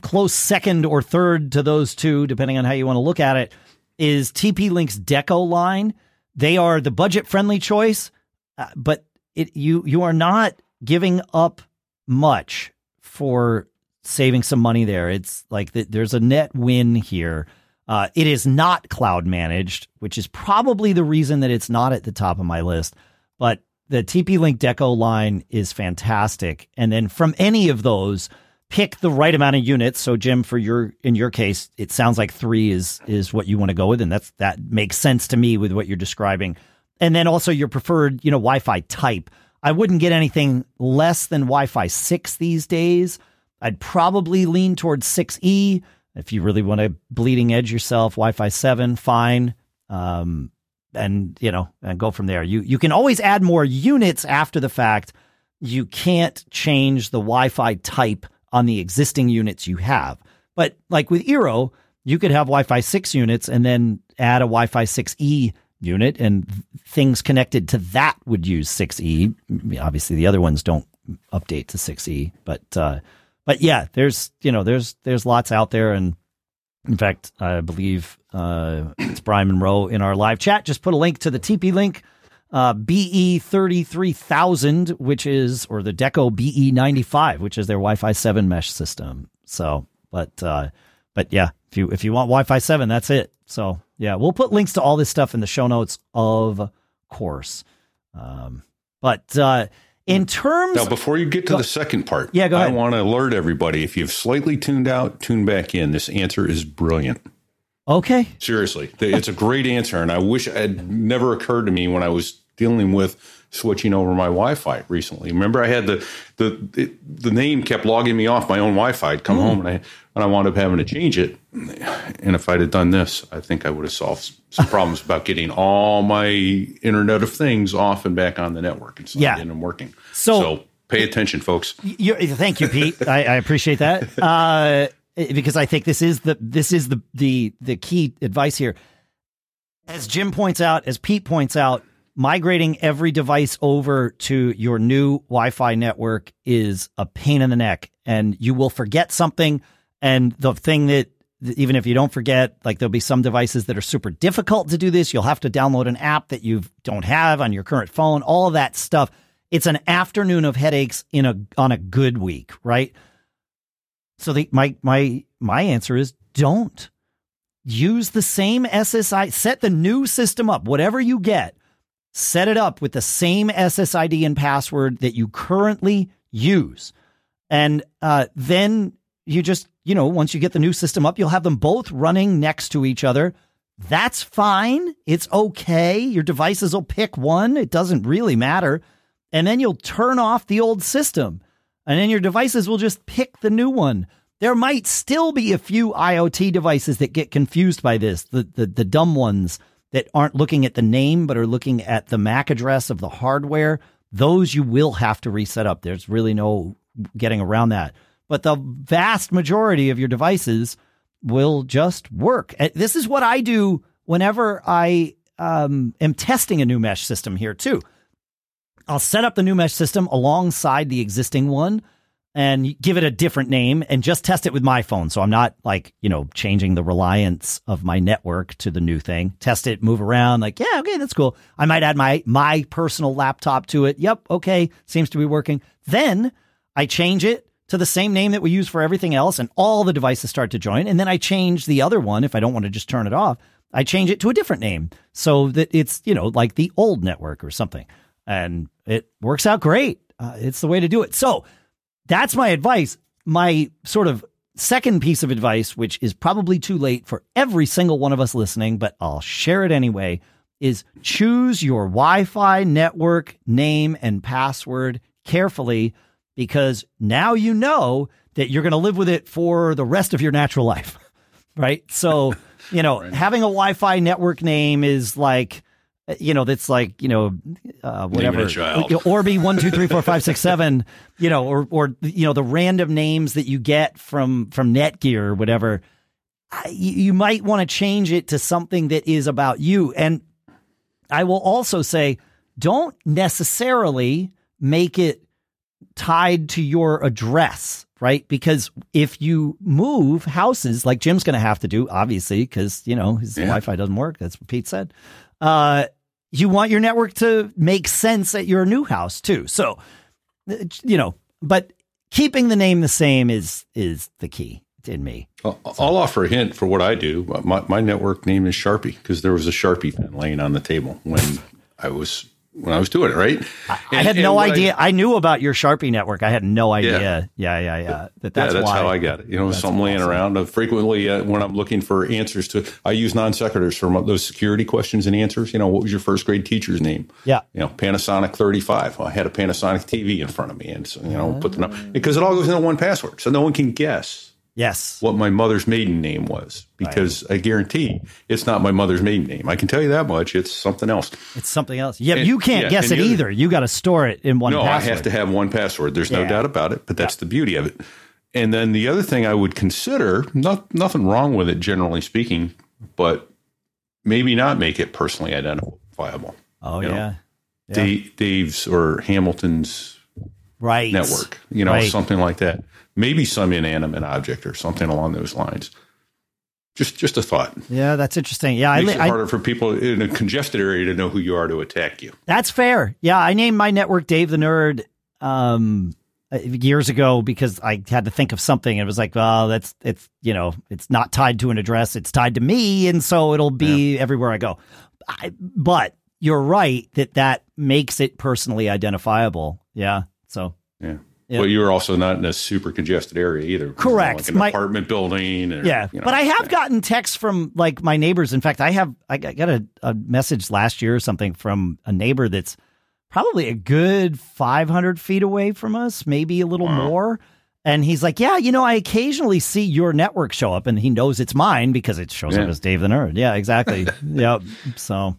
close second or third to those two, depending on how you want to look at it, is TP Link's Deco line. They are the budget friendly choice, uh, but it you you are not giving up much for saving some money there. It's like the, there's a net win here. Uh, it is not cloud managed, which is probably the reason that it's not at the top of my list. But the TP Link Deco line is fantastic, and then from any of those pick the right amount of units. So Jim, for your in your case, it sounds like three is is what you want to go with, and that's that makes sense to me with what you're describing. and then also your preferred, you know, Wi-Fi type. I wouldn't get anything less than Wi-Fi 6 these days. I'd probably lean towards 6E. If you really want to bleeding edge yourself, Wi-Fi 7, fine. Um, and you know, and go from there. You you can always add more units after the fact. You can't change the Wi-Fi type on the existing units you have. But like with Eero, you could have Wi-Fi 6 units and then add a Wi-Fi 6E unit and things connected to that would use 6E. Obviously the other ones don't update to 6E, but uh, but yeah, there's you know there's there's lots out there, and in fact, I believe uh, it's Brian Monroe in our live chat. Just put a link to the TP link. Uh, BE thirty three thousand, which is or the Deco BE ninety five, which is their Wi Fi seven mesh system. So, but uh, but yeah, if you if you want Wi Fi seven, that's it. So yeah, we'll put links to all this stuff in the show notes, of course. Um, but uh, in terms now, before you get to go, the second part, yeah, go ahead. I want to alert everybody: if you've slightly tuned out, tune back in. This answer is brilliant. Okay, seriously, it's a great answer, and I wish it had never occurred to me when I was dealing with switching over my Wi-Fi recently. Remember, I had the the the name kept logging me off my own Wi-Fi. I'd come mm. home and I and I wound up having to change it. And if I'd have done this, I think I would have solved some problems about getting all my Internet of Things off and back on the network and yeah. and working. So, so pay attention, folks. thank you, Pete. I, I, appreciate that uh, because I think this is the this is the the the key advice here. As Jim points out, as Pete points out, migrating every device over to your new Wi-Fi network is a pain in the neck, and you will forget something and the thing that even if you don't forget, like there'll be some devices that are super difficult to do this. You'll have to download an app that you don't have on your current phone, all of that stuff. It's an afternoon of headaches in a on a good week, right? So the my my my answer is don't use the same SSID. Set the new system up, whatever you get, set it up with the same SSID and password that you currently use, and uh, then you just you know, once you get the new system up, you'll have them both running next to each other. That's fine. It's okay. Your devices will pick one. It doesn't really matter. And then you'll turn off the old system. And then your devices will just pick the new one. There might still be a few IoT devices that get confused by this, the, the, the dumb ones that aren't looking at the name, but are looking at the MAC address of the hardware. Those you will have to reset up. There's really no getting around that but the vast majority of your devices will just work. This is what I do whenever I um, am testing a new mesh system here too. I'll set up the new mesh system alongside the existing one and give it a different name and just test it with my phone. So I'm not like, you know, changing the reliance of my network to the new thing. Test it, move around like, yeah, okay, that's cool. I might add my my personal laptop to it. Yep, okay, seems to be working. Then I change it to the same name that we use for everything else, and all the devices start to join. And then I change the other one if I don't want to just turn it off. I change it to a different name so that it's, you know, like the old network or something. And it works out great. Uh, it's the way to do it. So that's my advice. My sort of second piece of advice, which is probably too late for every single one of us listening, but I'll share it anyway, is choose your Wi Fi network name and password carefully because now you know that you're going to live with it for the rest of your natural life. right. So, you know, right. having a Wi Fi network name is like, you know, that's like, you know, uh, whatever, Orbi one, two, three, four, five, six, seven, you know, or, or, you know, the random names that you get from, from Netgear or whatever. You, you might want to change it to something that is about you. And I will also say, don't necessarily make it tied to your address, right? Because if you move houses, like Jim's going to have to do, obviously, because you know his yeah. Wi-Fi doesn't work. That's what Pete said. Uh, you want your network to make sense at your new house too. So, you know, but keeping the name the same is is the key in me. I'll, I'll offer a hint for what I do. My, my network name is Sharpie because there was a Sharpie pen laying on the table when I was when I was doing it, right? I, I had no idea. I, I, knew about your Sharpie network. I had no idea. Yeah, yeah, yeah. yeah. That that's, yeah, that's how I got it. You know, something laying awesome. around. Uh, frequently, uh, when I'm looking for answers to, I use non sequiturs for those security questions and answers. You know, what was your first grade teacher's name? Yeah. You know, Panasonic 35. Well, I had a Panasonic TV in front of me, and so, you know, uh, put the number because it all goes into one password, so no one can guess. Yes. What my mother's maiden name was, because right. I guarantee it's not my mother's maiden name. I can tell you that much. It's something else. It's something else. Yeah, and, you can't yeah, guess it either. You got to store it in one. No, password. I have to have one password. There's no doubt about it. But that's yeah. the beauty of it. And then the other thing I would consider, not nothing wrong with it, generally speaking, but maybe not make it personally identifiable. Oh yeah. Dave, Dave's or Hamilton's right network, you know, right. something like that maybe some inanimate object or something along those lines. Just, just a thought. Yeah, that's interesting. Yeah, it makes I, it harder I, for people in a congested area to know who you are to attack you. That's fair. Yeah, I named my network Dave the Nerd um, uh, years ago because I had to think of something. It was like, well, that's it's you know, it's not tied to an address; it's tied to me, and so it'll be yeah. everywhere I go. I, but you're right that that makes it personally identifiable. Yeah. So yeah. Yep. But you're also not in a super congested area either. Correct. Like an my, apartment building. Or, yeah. You know, but I have gotten texts from like my neighbors. In fact, I have, I got a, a message last year or something from a neighbor that's probably a good 500 feet away from us, maybe a little wow. more. And he's like, yeah, you know, I occasionally see your network show up and he knows it's mine because it shows yeah. up as Dave the Nerd. Yeah, exactly. yep. So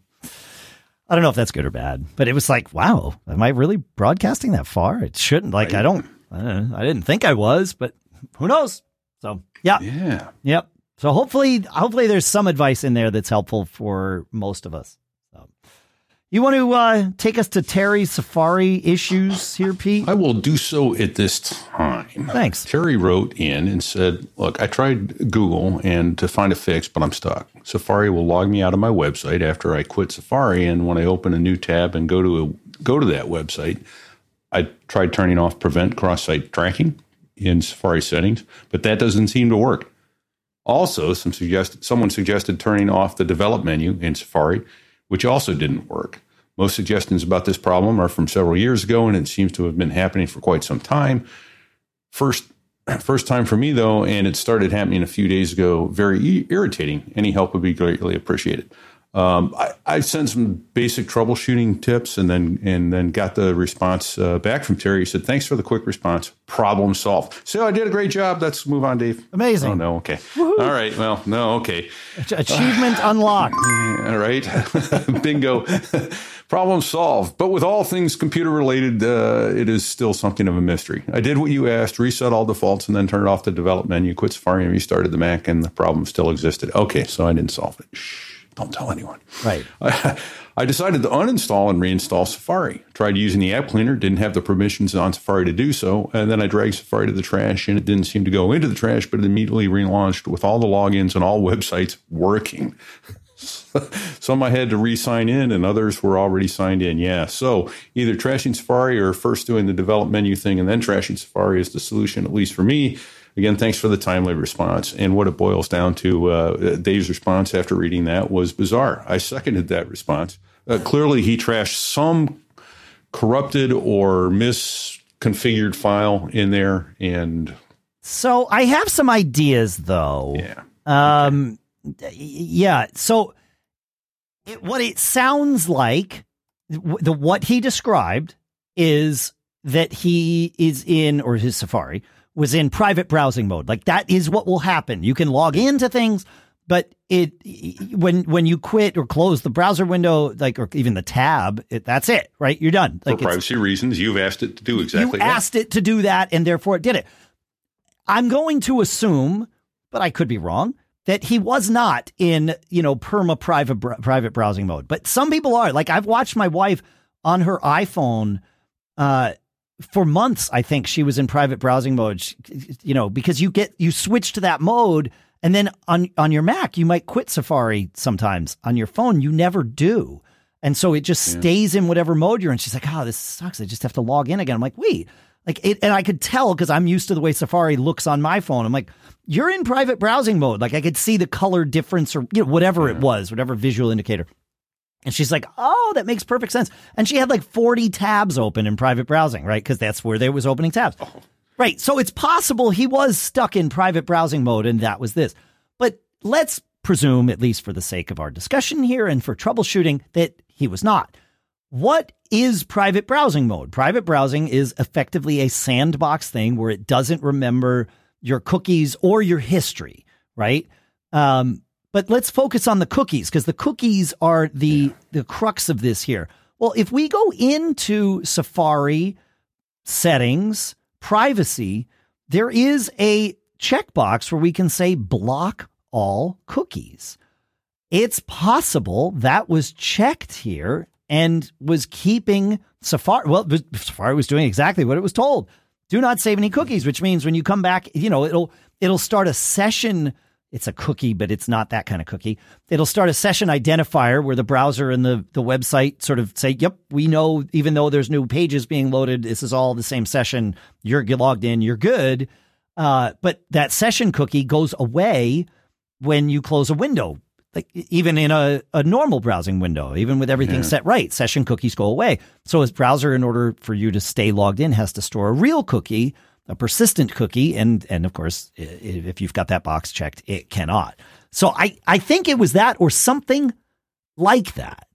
I don't know if that's good or bad, but it was like, wow, am I really broadcasting that far? It shouldn't. Like, I don't, I, don't I didn't think I was, but who knows? So, yeah, yeah, yep. So hopefully, hopefully, there's some advice in there that's helpful for most of us. You want to uh, take us to Terry Safari issues here, Pete? I will do so at this time. Thanks. Terry wrote in and said, Look, I tried Google and to find a fix, but I'm stuck. Safari will log me out of my website after I quit Safari. And when I open a new tab and go to a, go to that website, I tried turning off prevent cross site tracking in Safari settings, but that doesn't seem to work. Also, some suggest, someone suggested turning off the develop menu in Safari, which also didn't work. Most suggestions about this problem are from several years ago, and it seems to have been happening for quite some time. First, first time for me though, and it started happening a few days ago. Very irritating. Any help would be greatly appreciated. Um, I, I, sent some basic troubleshooting tips and then and then got the response uh, back from Terry. He said, "Thanks for the quick response. Problem solved." So I did a great job. Let's move on, Dave. Amazing. Oh no, okay. Woo-hoo. All right. Well, no, okay. Achievement unlocked. All right. Bingo. Problem solved. But with all things computer related, uh, it is still something of a mystery. I did what you asked, reset all defaults, and then turned off the develop menu, quit Safari, and restarted the Mac, and the problem still existed. Okay, so I didn't solve it. Shh don't tell anyone. Right. I, I decided to uninstall and reinstall Safari. Tried using the app cleaner, didn't have the permissions on Safari to do so, and then I dragged Safari to the trash, and it didn't seem to go into the trash, but it immediately relaunched with all the logins and all websites working. Some I had to re sign in, and others were already signed in. Yeah. So either trashing Safari or first doing the develop menu thing and then trashing Safari is the solution, at least for me. Again, thanks for the timely response. And what it boils down to, uh, Dave's response after reading that was bizarre. I seconded that response. Uh, clearly, he trashed some corrupted or misconfigured file in there. And so I have some ideas, though. Yeah. Um, okay. yeah. So it, what it sounds like, the what he described is that he is in, or his Safari was in private browsing mode. Like that is what will happen. You can log into things, but it when when you quit or close the browser window, like or even the tab, it, that's it, right? You're done. Like For privacy reasons, you've asked it to do exactly. You that. asked it to do that, and therefore it did it. I'm going to assume, but I could be wrong, that he was not in you know perma private private browsing mode. But some people are. Like I've watched my wife on her iPhone. Uh, for months, I think she was in private browsing mode. She, you know, because you get you switch to that mode, and then on on your Mac, you might quit Safari sometimes. On your phone, you never do, and so it just yeah. stays in whatever mode you're in. She's like, "Oh, this sucks. I just have to log in again." I'm like, "Wait." Like it, and I could tell because I'm used to the way Safari looks on my phone. I'm like, you're in private browsing mode. Like I could see the color difference or you know, whatever yeah. it was, whatever visual indicator. And she's like, "Oh, that makes perfect sense." And she had like 40 tabs open in private browsing, right? Because that's where they was opening tabs. Oh. Right. So it's possible he was stuck in private browsing mode and that was this. But let's presume, at least for the sake of our discussion here and for troubleshooting, that he was not. What is private browsing mode? Private browsing is effectively a sandbox thing where it doesn't remember your cookies or your history, right? Um, but let's focus on the cookies because the cookies are the yeah. the crux of this here. Well, if we go into Safari settings, privacy, there is a checkbox where we can say block all cookies. It's possible that was checked here and was keeping Safari. Well, Safari was doing exactly what it was told. Do not save any cookies, which means when you come back, you know, it'll it'll start a session it's a cookie, but it's not that kind of cookie. It'll start a session identifier where the browser and the, the website sort of say, yep, we know, even though there's new pages being loaded, this is all the same session. You're logged in, you're good. Uh, but that session cookie goes away when you close a window, like even in a, a normal browsing window, even with everything yeah. set right, session cookies go away. So as browser, in order for you to stay logged in, has to store a real cookie a persistent cookie, and and of course, if you've got that box checked, it cannot. So I I think it was that or something like that.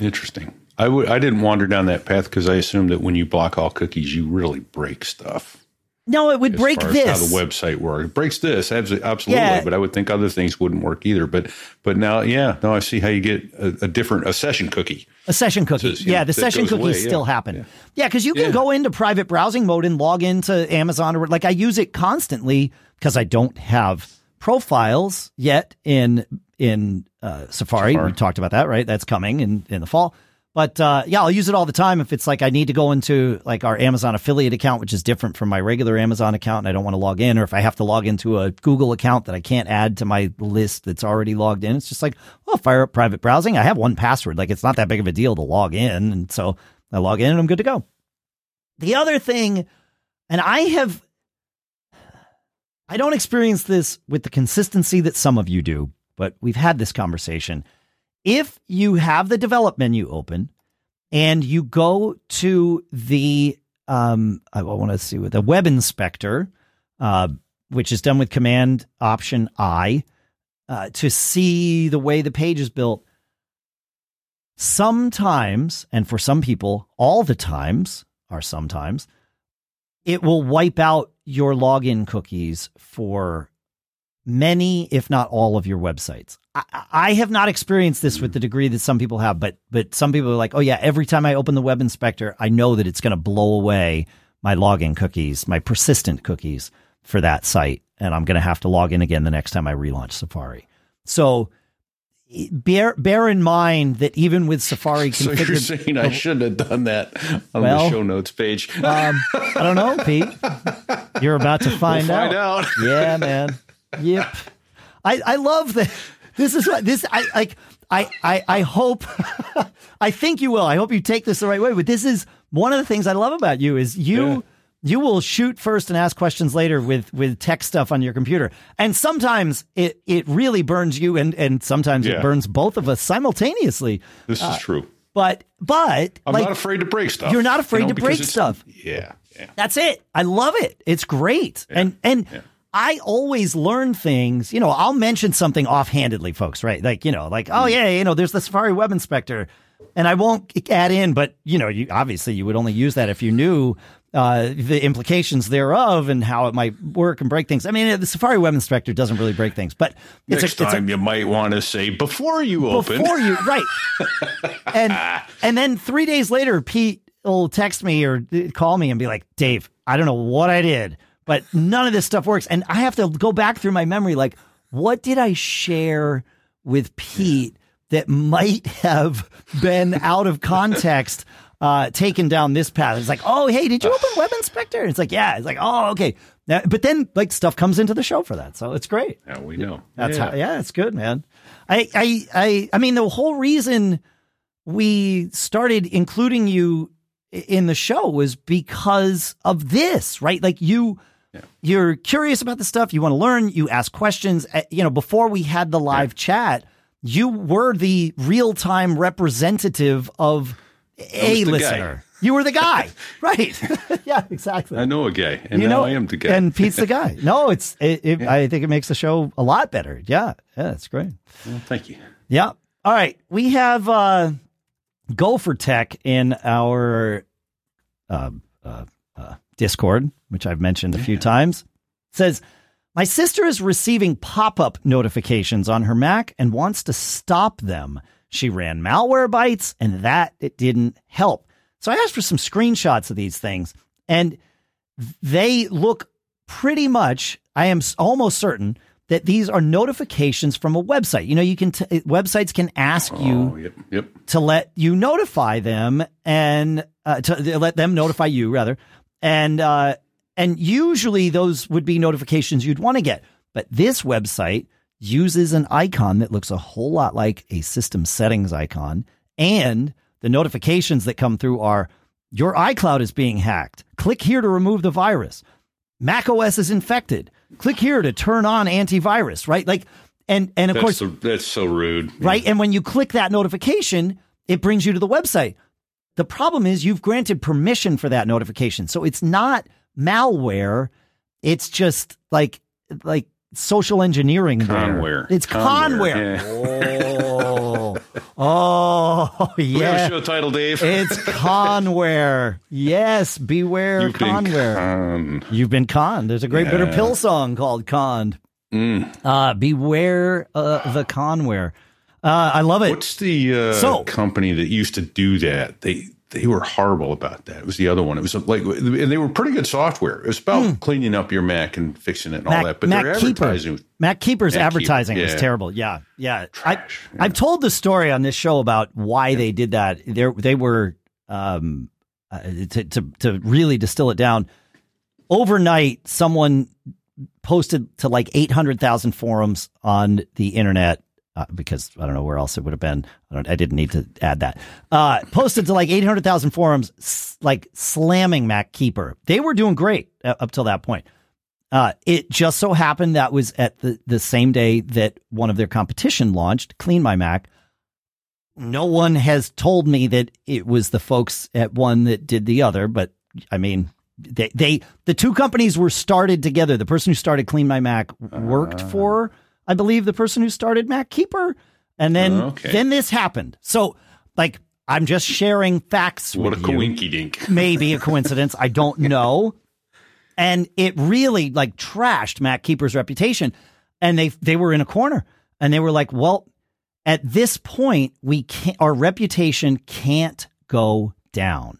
Interesting. I didn't wander down that path because I assumed that when you block all cookies, you really break stuff. No, it would as break this. how the website works. It breaks this absolutely, yeah. but I would think other things wouldn't work either. But but now, yeah, now I see how you get a, a different a session cookie. A session cookie, Says, yeah, know, the session cookies away. still yeah. happen. Yeah, because yeah, you can go into private browsing mode and log into Amazon or like I use it constantly because I don't have profiles yet in in uh, Safari. Safari. We talked about that, right? That's coming in in the fall. But uh, yeah, I'll use it all the time if it's like I need to go into like our Amazon affiliate account, which is different from my regular Amazon account, and I don't want to log in, or if I have to log into a Google account that I can't add to my list that's already logged in. It's just like, well, fire up private browsing. I have one password. Like it's not that big of a deal to log in, and so I log in and I'm good to go. The other thing, and I have, I don't experience this with the consistency that some of you do, but we've had this conversation if you have the develop menu open and you go to the um, I want to see with the web inspector, uh, which is done with Command Option I, uh, to see the way the page is built. Sometimes, and for some people, all the times are sometimes, it will wipe out your login cookies for many, if not all, of your websites. I, have not experienced this with the degree that some people have, but but some people are like, oh yeah, every time I open the web inspector, I know that it's going to blow away my login cookies, my persistent cookies for that site, and I'm going to have to log in again the next time I relaunch Safari. So bear bear in mind that even with Safari configured, so you're saying I shouldn't have done that on well, the show notes page. um, I don't know, Pete. You're about to find, we'll find out. out. Yeah, man. Yep. I, I love that. This is what this I like. I I I hope. I think you will. I hope you take this the right way. But this is one of the things I love about you is you. Yeah. You will shoot first and ask questions later with with tech stuff on your computer, and sometimes it it really burns you, and and sometimes yeah. it burns both of us simultaneously. This uh, is true. But but I'm like, not afraid to break stuff. You're not afraid you know, to break stuff. Yeah, yeah. That's it. I love it. It's great. Yeah, and and I always learn things, you know, I'll mention something offhandedly, folks, right? Like, you know, like, oh, yeah, you know, there's the Safari Web Inspector. And I won't add in, but, you know, you obviously you would only use that if you knew uh, the implications thereof and how it might work and break things. I mean, the Safari Web Inspector doesn't really break things, but next a, time a, you might want to say before you open. Before you, right. and and then three days later, Pete will text me or call me and be like, Dave, I don't know what I did but none of this stuff works. And I have to go back through my memory like, what did I share with Pete that might have been out of context? Uh, taken down this path. It's like, oh, hey, did you open Web Inspector? It's like, yeah. It's like, oh, okay. Now, but then, like, stuff comes into the show for that, so it's great. Yeah, we know. That's yeah. how. Yeah, it's good, man. I, I, I, I mean, the whole reason we started including you in the show was because of this, right? Like you yeah. You're curious about the stuff. You want to learn. You ask questions. Uh, you know, before we had the live yeah. chat, you were the real time representative of a listener. guy. You were the guy, right? yeah, exactly. I know a guy, and you now know, I am the guy. and Pete's the guy. No, it's. It, it, I think it makes the show a lot better. Yeah, yeah, it's great. Well, thank you. Yeah. All right. We have uh, Gopher Tech in our uh, uh, uh, Discord, which I've mentioned a few times. says, My sister is receiving pop up notifications on her Mac and wants to stop them. She ran Malwarebytes and that it didn't help. So I asked for some screenshots of these things and they look pretty much, I am almost certain that these are notifications from a website. You know, you can, t- websites can ask you Oh, yep, yep. to let you notify them and uh, to let them notify you rather and uh, and usually those would be notifications you'd want to get but this website uses an icon that looks a whole lot like a system settings icon and the notifications that come through are your iCloud is being hacked click here to remove the virus Mac OS is infected click here to turn on antivirus right like and and of That's, course so, that's so rude. right? And when you click that notification, it brings you to the website. The problem is you've granted permission for that notification. So it's not malware. It's just like like social engineering. there. Conware. It's Conware, conware. Oh, oh a yeah. show title, Dave. It's conware. Yes, beware You've been conware. con- You've been conned. There's a great bitter pill song called Conned. Mm. Uh, beware uh, the conware. Uh, I love it. What's the uh, So- company that used to do that? They they were horrible about that. It was the other one. It was like, and they were pretty good software. It was about cleaning up your Mac and fixing it and all Hmm. That. But Mac their Keeper. advertising, Mac Keeper's Mac Keeper, advertising was terrible. Yeah, yeah. I, Trash, yeah. I've told the story on this show about why they did that. They they were um, uh, to to to really distill it down. Overnight, someone posted to like eight hundred thousand forums on the internet. Uh, because I don't know where else it would have been. I, don't, I didn't need to add that. Uh, posted to like 800,000 forums, s- like slamming Mac Keeper. They were doing great uh, up till that point. Uh, it just so happened that was at the, the same day that one of their competition launched, Clean My Mac. No one has told me that it was the folks at one that did the other, but I mean, they, they the two companies were started together. The person who started Clean My Mac worked Ah. for, I believe, the person who started Mac Keeper, and then oh, Okay. then this happened. So, like, I'm just sharing facts. what a coinky dink. maybe a coincidence. I don't know. And it really like trashed Mac Keeper's reputation. And they they were in a corner and they were like, well, at this point, we can't our reputation can't go down.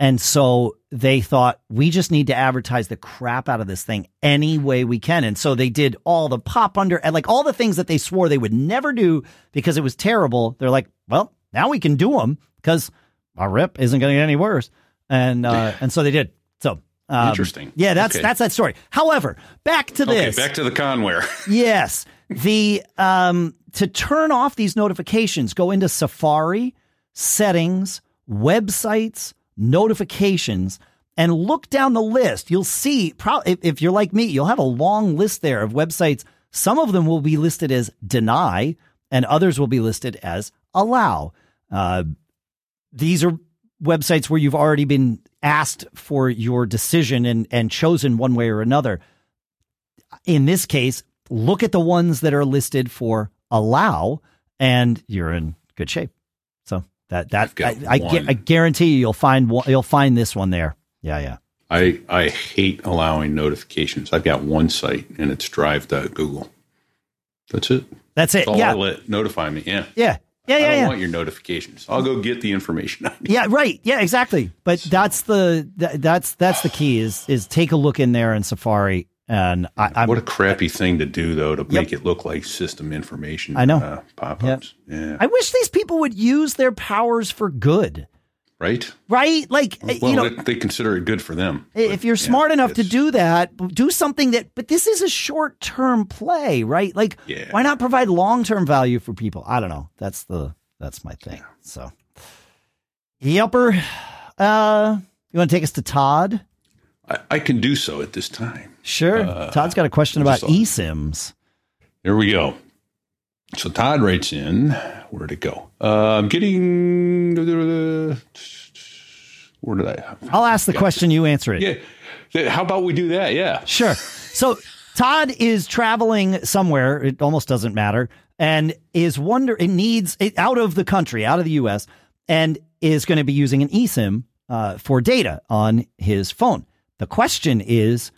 And so they thought we just need to advertise the crap out of this thing any way we can. And so they did all the pop under and like all the things that they swore they would never do because it was terrible. They're like, well, now we can do them because our rep isn't going to get any worse. And uh, and so they did. So um, Interesting. Yeah, that's Okay. that's that story. However, back to Okay, this. back to the Conware. Yes. The um to turn off these notifications, go into Safari, settings, websites, notifications, and look down the list. You'll see pro- if, you're like me, you'll have a long list there of websites. Some of them will be listed as deny, and others will be listed as allow. Uh, these are websites where you've already been asked for your decision and, and chosen one way or another in this case, look at the ones that are listed for allow, and you're in good shape. So that that I, I, gu- I guarantee you, you'll find one, you'll find this one there. Yeah, yeah. I I hate allowing notifications. I've got one site and it's drive.google. That's it. That's it. That's all yeah, I let notify me. Yeah. yeah, yeah, yeah, I don't yeah. want your notifications. I'll go get the information. I need. Yeah, right. Yeah, exactly. But that's the that, that's that's the key is is take a look in there in Safari, and I, I'm What a crappy thing to do, though, to make it look like system information. I know. uh, pop-ups. Yeah, I wish these people would use their powers for good, right. right? Like Well, you know, they, they consider it good for them. if but, you're yeah, smart enough to do that, do something that, but this is a short term play, right? Like, Yeah. why not provide long term value for people? I don't know. That's the, that's my thing. So, Yelper, uh, you want to take us to Todd? I, I can do so at this time. Sure. Todd's got a question about Uh, eSIMs. Here we go. So Todd writes in, where'd it go? Uh, I'm getting. Where did I? I'll ask the question, you answer it. Yeah. How about we do that? Yeah. Sure. So Todd is traveling somewhere. It almost doesn't matter, and is wonder. It needs it out of the country, out of the U.S., and is going to be using an eSIM uh, for data on his phone. The question is,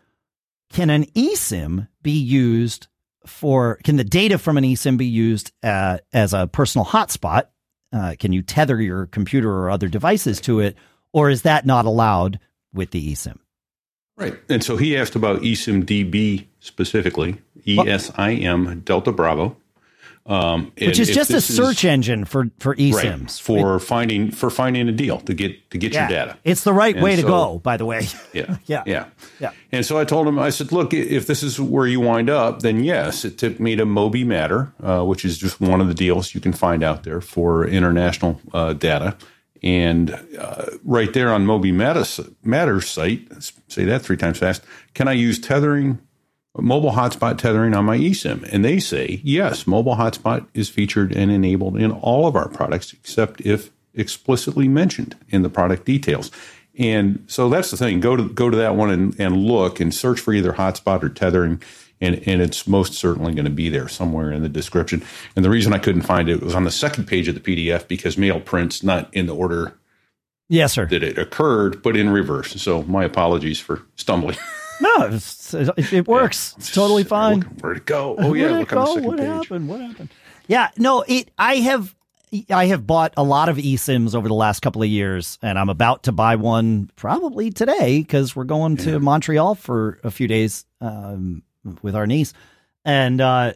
can an eSIM be used for? Can the data from an eSIM be used uh, as a personal hotspot? Uh, can you tether your computer or other devices to it, or is that not allowed with the eSIM? Right. And so he asked about eSIM DB specifically, ESIM Delta Bravo. Um, Which is just a search is, engine for for eSIMs right, for it, finding for finding a deal to get to get yeah, your data. It's the right and way so, to go, by the way. yeah, yeah, yeah, yeah. And so I told him, I said, look, if this is where you wind up, then yes, it took me to MobiMatter, uh, which is just one of the deals you can find out there for international uh, data. And uh, right there on MobiMatters, Matters site, say that three times fast. Can I use tethering mobile hotspot tethering on my eSIM? And they say, yes, mobile hotspot is featured and enabled in all of our products, except if explicitly mentioned in the product details. And so that's the thing. Go to go to that one and, and look and search for either hotspot or tethering, and, and it's most certainly going to be there somewhere in the description. And the reason I couldn't find it was on the second page of the PDF because mail prints not in the order yes, sir. that it occurred, but in reverse. So my apologies for stumbling. No, it works. Yeah. It's totally fine. Where'd it go? Oh yeah, look on the second what page. happened? What happened? Yeah, no, it. I have, I have bought a lot of eSIMs over the last couple of years, and I'm about to buy one probably today because we're going to. Montreal for a few days um, with our niece, and uh,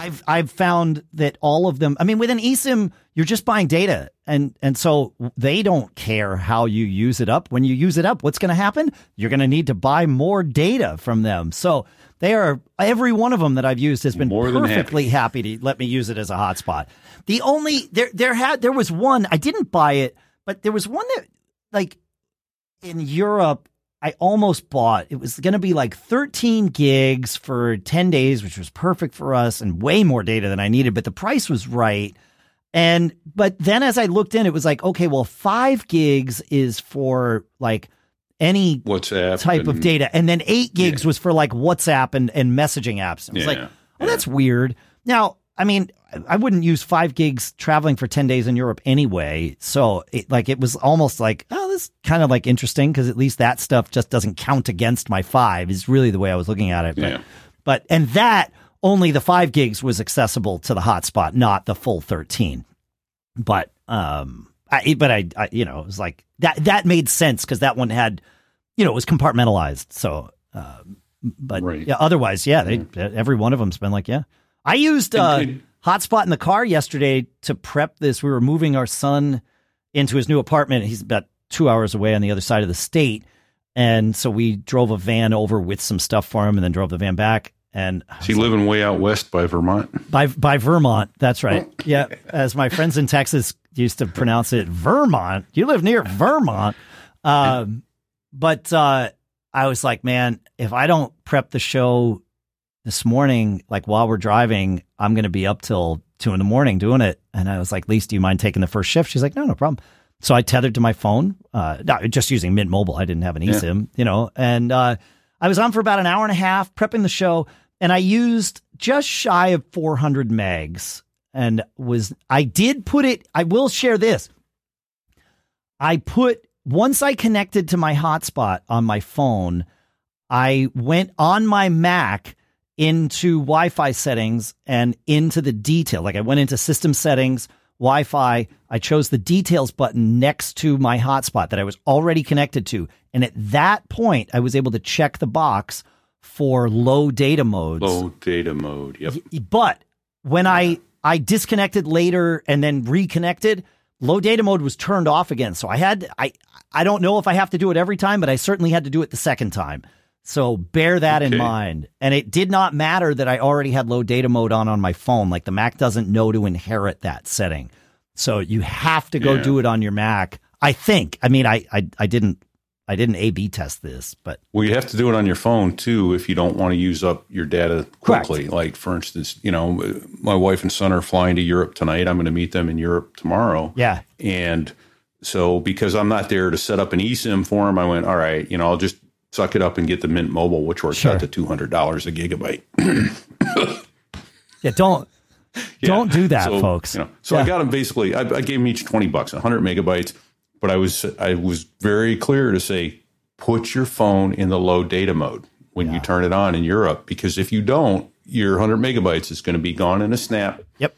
I've I've found that all of them. I mean, with an eSIM, you're just buying data, and and so they don't care how you use it up. When you use it up, what's going to happen? You're going to need to buy more data from them. So they are every one of them that I've used has been more perfectly happy. happy to let me use it as a hotspot. The only there there had there was one I didn't buy it, but there was one that like in Europe I almost bought. It was going to be like 13 gigs for 10 days, which was perfect for us and way more data than I needed, but the price was right. And, but then as I looked in, it was like, okay, well, five gigs is for like any WhatsApp type and, of data. And then eight gigs yeah. was for like WhatsApp and, and messaging apps. It was yeah, like, oh, yeah. that's weird. Now, I mean, I wouldn't use five gigs traveling for 10 days in Europe anyway. So it, like, it was almost like, oh, this kind of like interesting because at least that stuff just doesn't count against my five is really the way I was looking at it. But, yeah. but, and that only the five gigs was accessible to the hotspot, not the full 13. But, um, I, but I, I, you know, it was like that, that made sense because that one had, you know, it was compartmentalized. So, um, but right. yeah, otherwise, yeah, they, yeah. every one of them's been like, yeah. I used, uh, hotspot in the car yesterday to prep this. We were moving our son into his new apartment. He's about two hours away on the other side of the state. And so we drove a van over with some stuff for him and then drove the van back. And is he living way out west by Vermont? By by Vermont, that's right. Oh. yeah, as my friends in Texas used to pronounce it, Vermont. You live near Vermont. Um, but uh, I was like, man, if I don't prep the show this morning, like while we're driving, I'm going to be up till two in the morning doing it. And I was like, Lise, do you mind taking the first shift? She's like, no, no problem. So I tethered to my phone, uh, just using Mint Mobile. I didn't have an eSIM, yeah. you know, and uh, I was on for about an hour and a half prepping the show, and I used just shy of 400 megs, and was I did put it. I will share this. I put once I connected to my hotspot on my phone, I went on my Mac into Wi-Fi settings and into the detail. Like I went into system settings, Wi-Fi. I chose the details button next to my hotspot that I was already connected to. And at that point, I was able to check the box for low data modes. Low data mode. Yep. But when I I disconnected later and then reconnected, low data mode was turned off again. So I had I I don't know if I have to do it every time, but I certainly had to do it the second time. So bear that okay. in mind. And it did not matter that I already had low data mode on on my phone. Like the Mac doesn't know to inherit that setting. So you have to go yeah. do it on your Mac. I think. I mean, I, I, I didn't, I didn't A B test this, but Well, you have to do it on your phone too if you don't want to use up your data quickly. Like, for instance, you know, my wife and son are flying to Europe tonight. I'm going to meet them in Europe tomorrow. yeah, And so, because I'm not there to set up an eSIM for them, I went, all right, you know, I'll just suck it up and get the Mint Mobile, which works Sure. out to $200 a gigabyte. yeah. Don't don't do that, so, folks. You know, so Yeah. I got them basically. I, I gave them each twenty bucks, hundred megabytes. But I was I was very clear to say, put your phone in the low data mode when you turn it on in Europe, because if you don't, your hundred megabytes is going to be gone in a snap. Yep.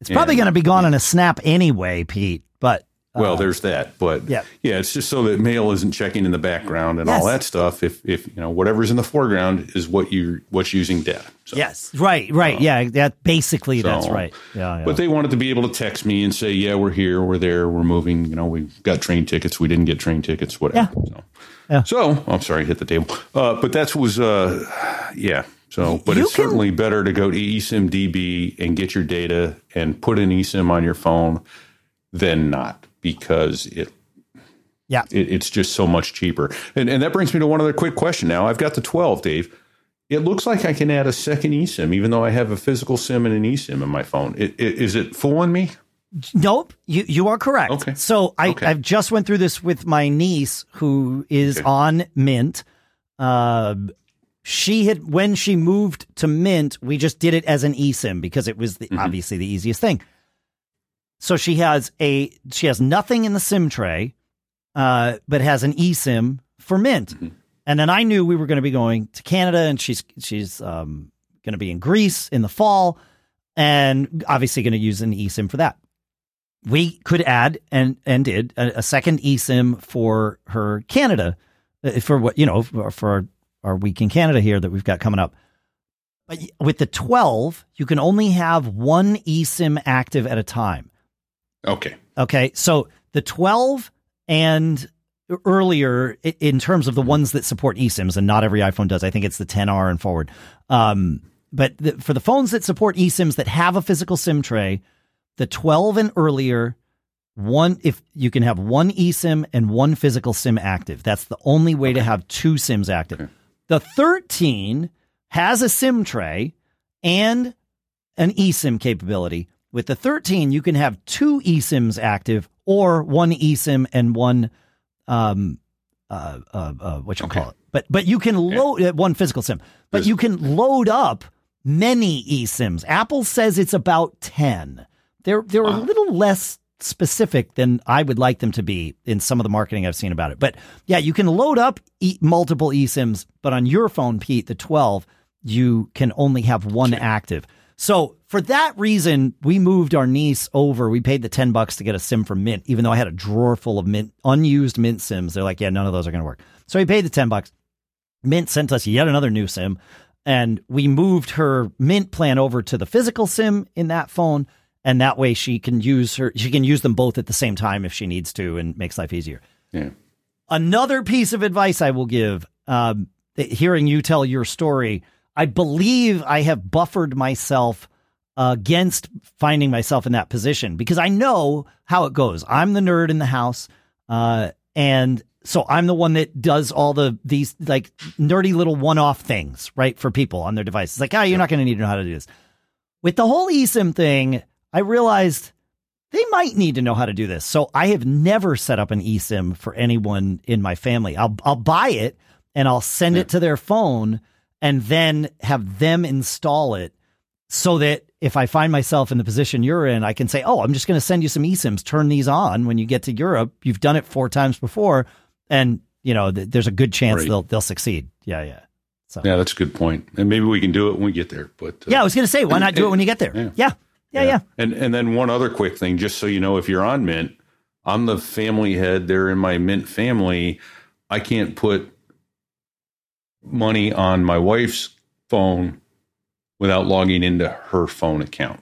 It's probably going to be gone in a snap anyway, Pete. But Well, there's that, but yeah. yeah, it's just so that mail isn't checking in the background and all that stuff. If if you know whatever's in the foreground is what you what's using data. So, yes, right, right, yeah. That basically that's right. Yeah, yeah. But they wanted to be able to text me and say, "Yeah, we're here, we're there, we're moving." You know, we got train tickets, we didn't get train tickets, whatever. Yeah. So, Yeah. so I'm sorry, hit the table. Uh, but that was, uh, yeah. So, but You it's can- certainly better to go to eSIM-DB and get your data and put an eSIM on your phone than not because it yeah. it, it's just so much cheaper. And, and that brings me to one other quick question. Now I've got the 12, Dave. It looks like I can add a second eSIM, even though I have a physical SIM and an eSIM in my phone. It, it, is it fooling me? Nope, you you are correct. Okay. So I Okay. I just went through this with my niece who is Okay. on Mint. Uh, she had when she moved to Mint, we just did it as an eSIM because it was the, Mm-hmm. obviously the easiest thing. So she has a she has nothing in the SIM tray, uh, but has an eSIM for Mint. Mm-hmm. And then I knew we were going to be going to Canada, and she's she's um, going to be in Greece in the fall, and obviously going to use an eSIM for that. We could add and and did a, a second eSIM for her Canada uh, for what you know for, for our, our week in Canada here that we've got coming up. But with the twelve, you can only have one eSIM active at a time. Okay. Okay, so the 12 and earlier in terms of the ones that support eSIMs, and not every iPhone does. I think it's the 10R and forward. Um, but the, for the phones that support eSIMs that have a physical SIM tray, the 12 and earlier, one if you can have one eSIM and one physical SIM active. That's the only way to have two SIMs active. The 13 has a SIM tray and an eSIM capability. With the 13, you can have two eSIMs active or one eSIM and one um uh uh, uh what you Okay. call it. But but you can load uh, one physical SIM. But There's- you can load up many eSIMs. Apple says it's about 10. They're they're a little less specific than I would like them to be in some of the marketing I've seen about it. But yeah, you can load up e- multiple eSIMs, but on your phone, Pete, the 12, you can only have one active. So for that reason, we moved our niece over. We paid the 10 bucks to get a SIM from Mint, even though I had a drawer full of Mint, unused Mint SIMs. They're like, yeah, none of those are going to work. So we paid the 10 bucks. Mint sent us yet another new SIM, and we moved her Mint plan over to the physical SIM in that phone, and that way she can use her she can use them both at the same time if she needs to, and makes life easier. Yeah. Another piece of advice I will give, um, hearing you tell your story, I believe I have buffered myself against finding myself in that position because I know how it goes. I'm the nerd in the house, uh, and so I'm the one that does all the these like nerdy little one-off things, right, for people on their devices. Like, ah, you're not going to need to know how to do this. With the whole eSIM thing, I realized they might need to know how to do this. So I have never set up an eSIM for anyone in my family. I'll I'll buy it and I'll send it to their phone and then have them install it so that if I find myself in the position you're in, I can say, "Oh, I'm just going to send you some eSIMs. Turn these on when you get to Europe. You've done it four times before, and you know th- there's a good chance Right. they'll they'll succeed." Yeah, yeah. So Yeah, that's a good point. And maybe we can do it when we get there. But uh, yeah, I was going to say, why not do it when you get there? Yeah. Yeah, yeah, yeah. And and then one other quick thing, just so you know, if you're on Mint, I'm the family head. They're in my Mint family. I can't put money on my wife's phone without logging into her phone account.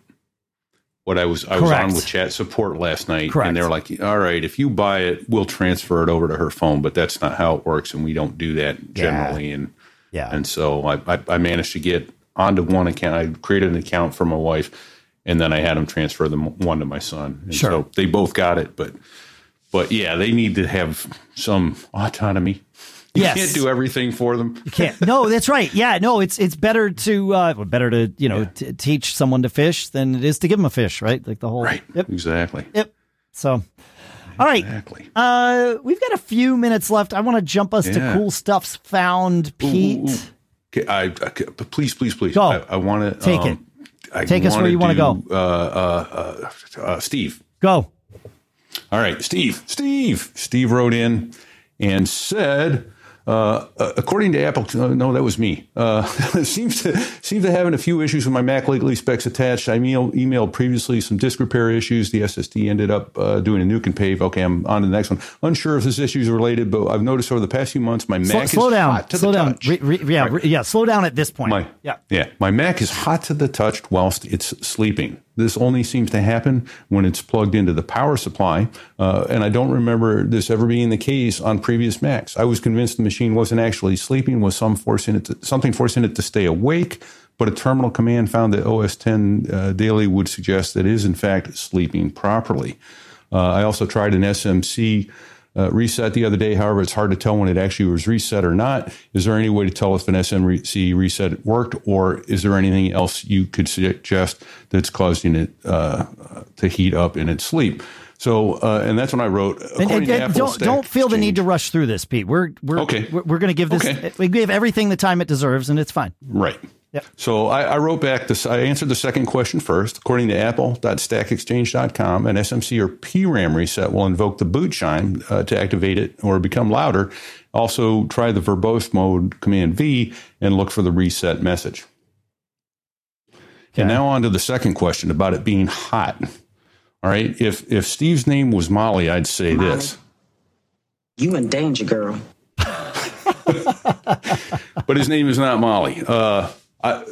What I was I was on with chat support last night, Correct. and they were like, "All right, if you buy it, we'll transfer it over to her phone." But that's not how it works, and we don't do that generally. And Yeah. and so I, I, I managed to get onto one account. I created an account for my wife, and then I had them transfer them one to my son. And Sure. So they both got it, but But yeah, they need to have some autonomy. You Yes. can't do everything for them. You Can't. No, that's right. Yeah, no, it's it's better to uh, better to you know t- teach someone to fish than it is to give them a fish, right? Like the whole. Right. Yep. Exactly. Yep. So, all right. Exactly. Uh, we've got a few minutes left. I want to jump us to cool stuffs found, Pete. Ooh, ooh. Okay, I, I, but please, please, please. Go. I, I want to Take it. I Take us where you wanna go. Uh, uh, uh, uh, Steve. Go. All right, Steve. Steve. Steve wrote in and said, uh, uh, according to Apple, no, that was me. Uh, seems to seems to having a few issues with my Mac lately. Specs attached. I email, emailed previously some disk repair issues. The SSD ended up uh, doing a nuke and pave. Okay, I'm on to the next one. Unsure if this issue is related, but I've noticed over the past few months my Slow, Mac slow is down. hot to Slow the down. touch. Re- re- yeah, re- yeah. Slow down at this point. My yeah. yeah, my Mac is hot to the touch whilst it's sleeping. This only seems to happen when it's plugged into the power supply, uh, and I don't remember this ever being the case on previous Macs. I was convinced the machine wasn't actually sleeping, was some forcing it to, something forcing it to stay awake. But a terminal command found that OS 10 uh, daily would suggest that it is in fact sleeping properly. Uh, I also tried an SMC uh, reset the other day. However, it's hard to tell when it actually was reset or not. Is there any way to tell if an SMC reset worked, or is there anything else you could suggest that's causing it uh, to heat up in its sleep? So, uh, and that's when I wrote. And, and- and don't don't feel the need to rush through this, Pete. We're we're Okay. we're, we're going to give this. Okay. We give everything the time it deserves, and it's fine. Right. Yep. So I, I wrote back this. I answered the second question first. According to Apple.stackexchange.com, an SMC or PRAM reset will invoke the boot chime uh, to activate it or become louder. Also, try the verbose mode Command V and look for the reset message. And now on to the second question about it being hot. All right. If if Steve's name was Molly, I'd say Molly. this. You in danger, girl. but his name is not Molly. Uh, I,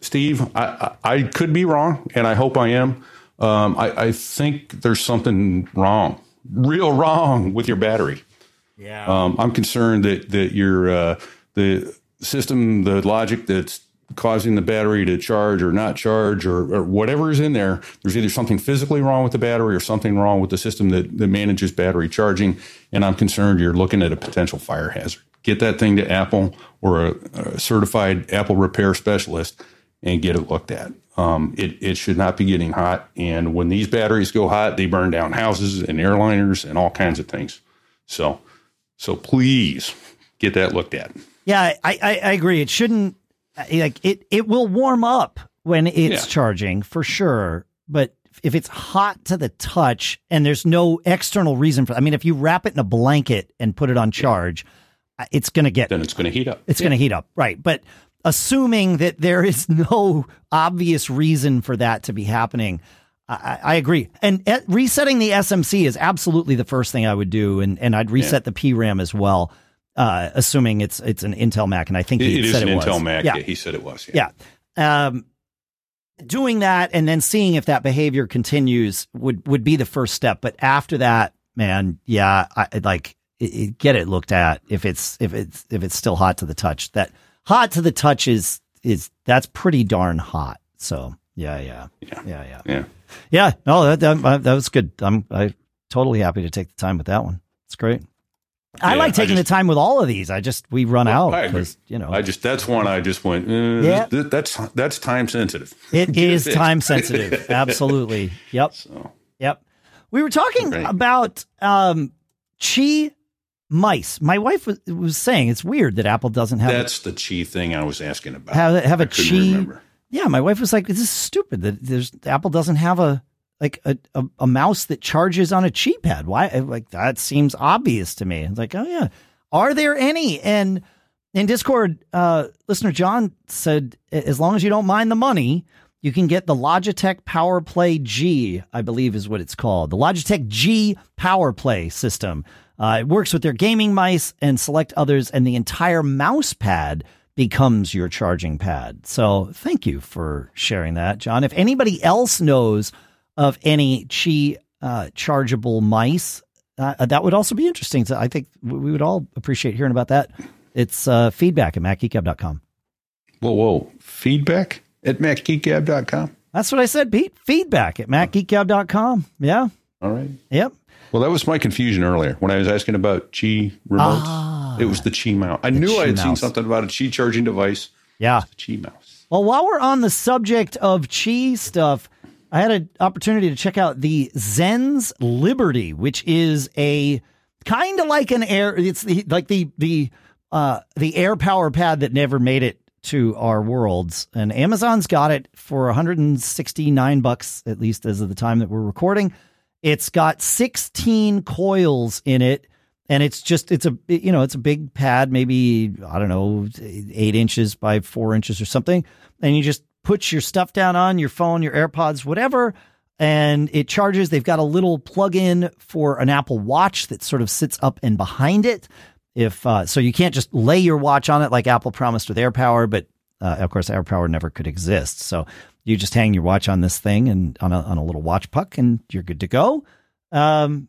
Steve, I, I, I could be wrong, and I hope I am. Um, I, I think there's something wrong, real wrong with your battery. Yeah. Um, I'm concerned that that your uh, the system, the logic that's causing the battery to charge or not charge or, or whatever is in there, there's either something physically wrong with the battery or something wrong with the system that, that manages battery charging. And I'm concerned you're looking at a potential fire hazard. Get that thing to Apple or a, a certified Apple repair specialist and get it looked at. Um, it, it should not be getting hot. And when these batteries go hot, they burn down houses and airliners and all kinds of things. So, so please get that looked at. Yeah, I, I, I agree. It shouldn't like it. It will warm up when it's Yeah. charging for sure, but if it's hot to the touch and there's no external reason for, I mean, if you wrap it in a blanket and put it on charge, uh, it's going to get Then it's going to heat up. it's going to heat up, right? But assuming that there is no obvious reason for that to be happening, I, I agree. And uh, resetting the SMC is absolutely the first thing I would do, and and I'd reset the PRAM as well, uh, assuming it's it's an Intel Mac, and I think It, he it is said an it was. Intel Mac. Yeah, Yeah. he said it was. Yeah. yeah. Um, doing that and then seeing if that behavior continues would would be the first step. But after that, man, yeah, I like it, it- get it looked at if it's if it's if it's still hot to the touch. That hot to the touch is is that's pretty darn hot. So yeah, yeah, Yeah. yeah, yeah, Yeah. yeah. No, that that, that was good. I'm I totally happy to take the time with that one. It's great. I Yeah, like I taking just- the time with all of these. I just we run out because you know I just that's one I just went. eh, Yeah. th- that's that's time sensitive. It is time sensitive. Absolutely. Yep. So, Yep. We were talking Okay. about um, Qi mice. My wife was, was saying it's weird that Apple doesn't have that's the Qi thing I was asking about. have have a Qi. remember. Yeah, my wife was like, "This is stupid that there's Apple doesn't have a like a, a, a mouse that charges on a Qi pad. Why? Like that seems obvious to me. It's like, oh yeah, are there any? And in Discord, uh, listener John said, as long as you don't mind the money, you can get the Logitech PowerPlay G, I believe is what it's called. The Logitech G PowerPlay system. Uh, it works with their gaming mice and select others, and the entire mouse pad becomes your charging pad. So thank you for sharing that, John. If anybody else knows of any Qi uh, chargeable mice, uh, that would also be interesting. So I think we would all appreciate hearing about that. It's uh, feedback at macgeekgab.com. Whoa, whoa! Feedback at macgeekgab.com. That's what I said, Pete. Feedback at macgeekgab.com. Yeah. All right. Yep. Well, that was my confusion earlier when I was asking about Qi remotes. it was the Qi mouse. I knew Qi I had seen something about a Qi charging device. Yeah. The Qi mouse. Well, while we're on the subject of Qi stuff, I had an opportunity to check out the Zens Liberty, which is a kind of like an air. It's the, like the the uh, the AirPower pad that never made it to our worlds, and Amazon's got it for 169 bucks at least as of the time that we're recording. It's got 16 coils in it and it's just it's a you know it's a big pad maybe i don't know eight inches by four inches or something. And you just put your stuff down on your phone your airpods whatever and it charges. They've got a little plug-in for an apple watch that sort of sits up and behind it. If uh, so you can't just lay your watch on it like apple promised with airpower but uh, of course AirPower never could exist so you just hang your watch on this thing and on a, on a little watch puck and you're good to go um,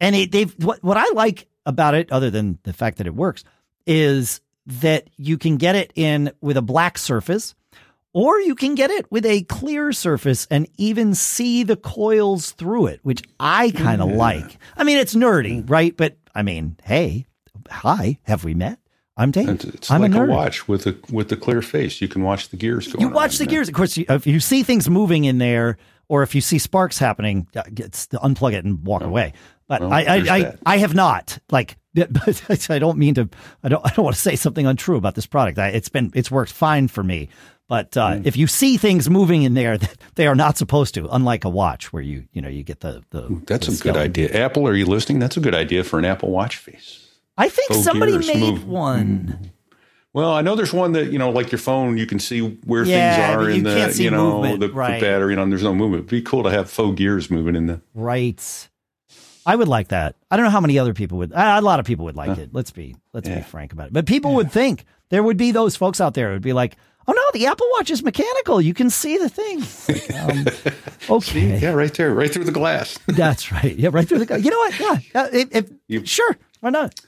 and it, they've what what I like about it, other than the fact that it works, is that you can get it in with a black surface, or you can get it with a clear surface and even see the coils through it, which I kind of like. I mean, it's nerdy, right? But I mean, hey, hi, have we met? I'm Dave. It's, it's I'm like a a, watch with a with the clear face. You can watch the gears going. You watch the gears. Of course, you, if you see things moving in there, or if you see sparks happening, uh, it's unplug it and walk away. But Well, I, I, I. I have not. Like, but I don't mean to. I don't. I don't want to say something untrue about this product. I, it's been. It's worked fine for me. But uh, Mm. if you see things moving in there that they are not supposed to, unlike a watch where you, you know, you get the the. That's the a good idea. Apple, are you listening? That's a good idea for an Apple Watch face. I think Oh, somebody made move. one. Well, I know there's one that you know, like your phone, you can see where Yeah, things are in the see you know movement, the, the right. battery. You know, there's no movement. It'd be cool to have faux gears moving in the. Right. I would like that. I don't know how many other people would. A lot of people would like it. Let's be let's be frank about it. But people would think there would be those folks out there who would be like, "Oh no, the Apple Watch is mechanical. You can see the thing." Um, okay, Yeah, right there, right through the glass. that's right. Yeah, right through the. Glass. You know what? Yeah, if, if, You- sure, why not?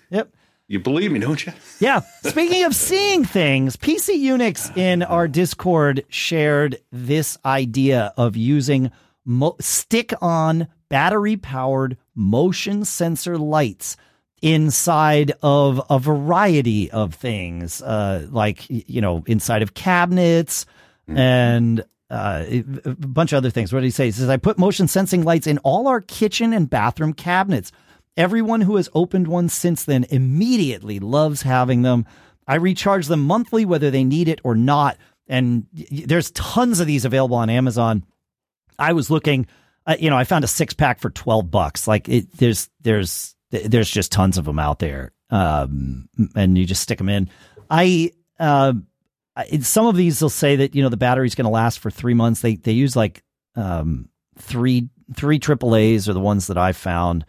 You believe me, don't you? Yeah. Speaking of seeing things, PC Unix in our Discord shared this idea of using mo- stick on battery powered motion sensor lights inside of a variety of things, uh, like, you know, inside of cabinets and uh, a a bunch of other things. What did he say? He says, I put motion sensing lights in all our kitchen and bathroom cabinets. Everyone who has opened one since then immediately loves having them. I recharge them monthly, whether they need it or not. And there's tons of these available on Amazon. I was looking, uh, you know, I found a six pack for 12 bucks. Like it, there's, there's, there's just tons of them out there. Um, and you just stick them in. I, uh, some of these will say that, you know, the battery's going to last for three months. They, they use like, um, three, three AAAs are the ones that I found.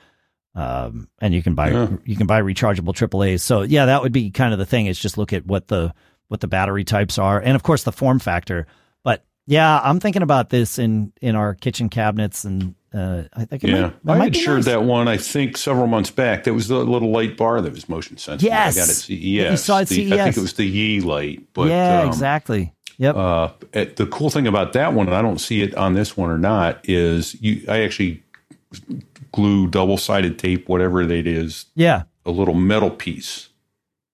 Um, and you can buy, Yeah. you can buy rechargeable AAAs. So yeah, that would be kind of the thing is just look at what the, what the battery types are. And of course the form factor, but yeah, I'm thinking about this in in our kitchen cabinets, and uh, I think it Yeah, might, that I shared nice. that one. I think several months back. That was the little light bar that was motion sensitive. Yes. I got at CES. You saw at The- I think it was the Yi light. But yeah, um, exactly. Yep. Uh, eh, the cool thing about that one, and I don't see it on this one or not, is you. I actually glue double sided tape, whatever it is, yeah. a little metal piece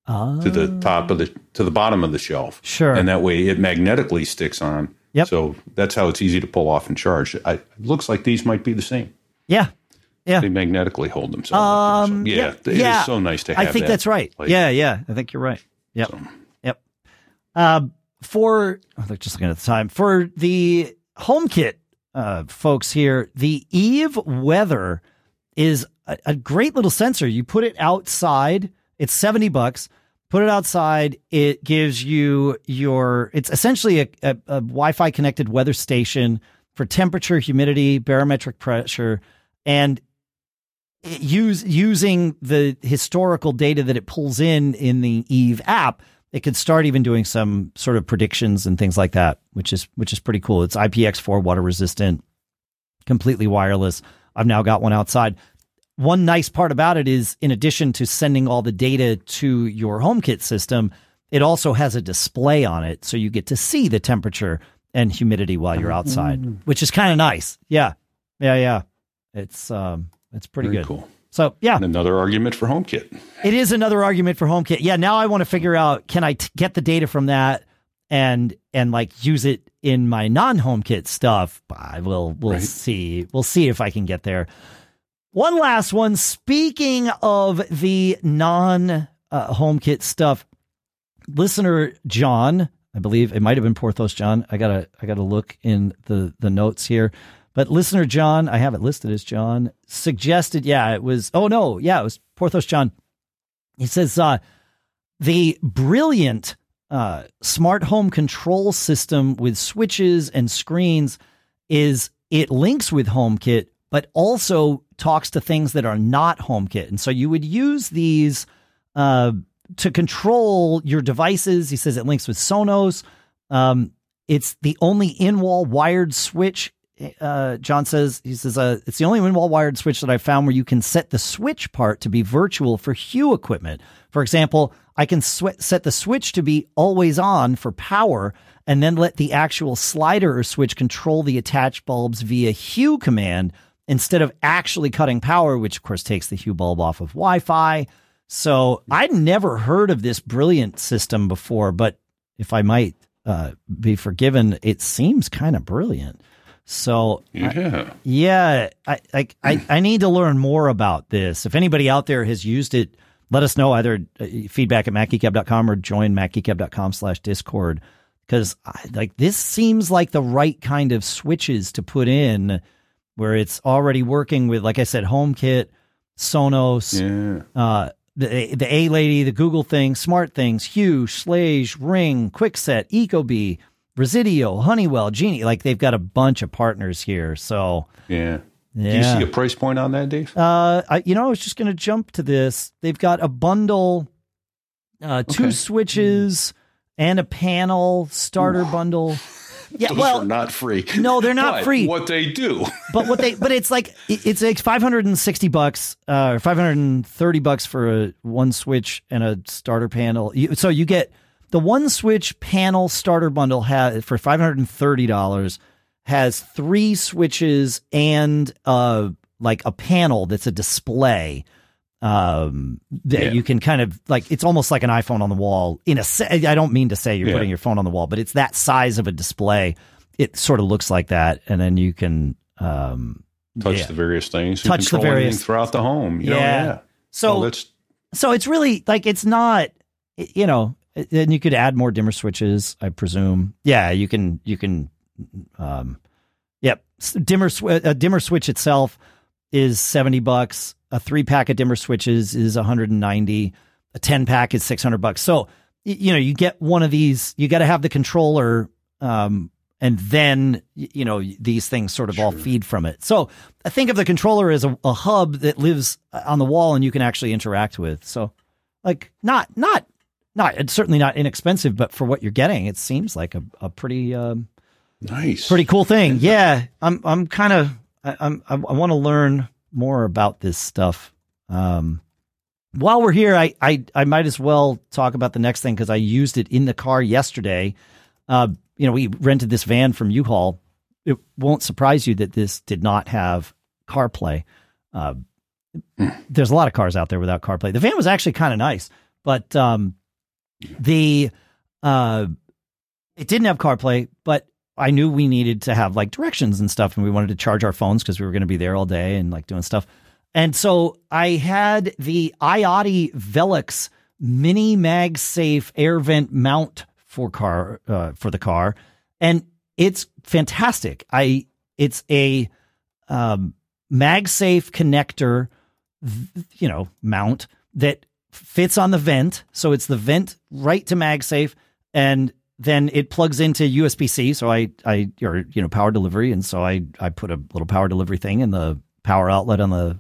Ah, to the top of the to the bottom of the shelf. Sure. and that way it magnetically sticks on. Yep. So that's how it's easy to pull off and charge. I, it looks like these might be the same. yeah. Yeah. They magnetically hold themselves. Um, So, yeah, yeah, it yeah. is so nice to have. I think that that's right. light. Yeah, yeah. I think you're right. Yep. Yep. Um, for oh, look, just looking at the time for the HomeKit uh, folks here, the Eve Weather is a, a great little sensor. You put it outside. It's seventy bucks. Put it outside. It gives you your. It's essentially a, a, a Wi-Fi connected weather station for temperature, humidity, barometric pressure, and use using the historical data that it pulls in in the Eve app, it could start even doing some sort of predictions and things like that, which is which is pretty cool. It's IPX4 water resistant, completely wireless. I've now got one outside. One nice part about it is in addition to sending all the data to your HomeKit system, it also has a display on it so you get to see the temperature and humidity while you're outside, which is kind of nice. Yeah. Yeah, yeah. It's um It's pretty Very good. cool. So yeah, another argument for HomeKit. it is another argument for HomeKit. Yeah, now I want to figure out can I t- get the data from that and and like use it in my non HomeKit stuff. I will we'll Right. see. We'll see if I can get there. One last one. Speaking of the non uh, HomeKit stuff, listener John, I believe it might have been Porthos John. I gotta I gotta look in the the notes here. But listener John, I have it listed as John, suggested, yeah, it was oh no, yeah, it was Porthos John. He says uh the brilliant uh, smart home control system with switches and screens is it links with HomeKit, but also talks to things that are not HomeKit. And so you would use these uh, to control your devices. He says it links with Sonos. Um, it's the only in-wall wired switch. Uh, John says he says uh, it's the only in-wall wired switch that I found where you can set the switch part to be virtual for Hue equipment. For example, I can sw- set the switch to be always on for power, and then let the actual slider or switch control the attached bulbs via Hue command instead of actually cutting power, which of course takes the Hue bulb off of Wi-Fi. So I'd never heard of this brilliant system before, but if I might uh, be forgiven, it seems kind of brilliant. So Yeah. yeah, I, I I I need to learn more about this. If anybody out there has used it, let us know either uh, feedback at macgeekgab.com or join macgeekgab.com slash discord because like this seems like the right kind of switches to put in where it's already working with like I said HomeKit, Sonos, Yeah. uh, the the A lady, the Google thing, Smart Things, Hue, Schlage, Ring, Kwikset, Ecobee, Resideo, Honeywell, Genie. Like they've got a bunch of partners here. So Yeah. Do you see a price point on that, Dave? Uh, I, you know, I was just going to jump to this. They've got a bundle, uh, two Okay. switches and a panel starter bundle. Yeah, Those well, are not free. no, they're not But free. What they do. but what they, but it's like it's like five hundred and sixty bucks, uh, or five hundred and thirty bucks for a one switch and a starter panel. You, so you get the one switch panel starter bundle has for five hundred and thirty dollars has three switches and uh like a panel that's a display um that Yeah. you can kind of like it's almost like an iPhone on the wall in a se- I don't mean to say you're Yeah. putting your phone on the wall but it's that size of a display it sort of looks like that and then you can um Touch yeah. the various things. Touch the various- throughout the home. You know, Yeah. yeah. so Well, that's so it's really like it's not you know and you could add more dimmer switches i presume. Yeah you can you can um yep. Dimmer sw- a dimmer switch itself is 70 bucks. A three pack of dimmer switches is 190 a 10 pack is 600 bucks. So you know you get one of these you got to have the controller um and then you know these things sort of all feed from it. So I think of the controller as a, a hub that lives on the wall and you can actually interact with. So like not not not it's certainly not inexpensive but for what you're getting it seems like a, a pretty um nice. pretty cool thing. Yeah. I'm i'm kind of I, i'm i, I want to learn more about this stuff. Um while we're here i i, I might as well talk about the next thing because i used it in the car yesterday. Uh you know we rented this van from u-haul. It won't surprise you that this did not have carplay. Uh there's a lot of cars out there without CarPlay. The van was actually kind of nice, but um, the uh, it didn't have CarPlay. But I knew we needed to have like directions and stuff, and we wanted to charge our phones because we were going to be there all day and like doing stuff. And so I had the iOttie Velox mini MagSafe air vent mount for car uh, for the car, and it's fantastic. I it's a um, MagSafe connector you know, mount that fits on the vent. So it's the vent right to MagSafe, and then it plugs into USB C. So I, I, or you know, power delivery, and so I, I put a little power delivery thing in the power outlet on the,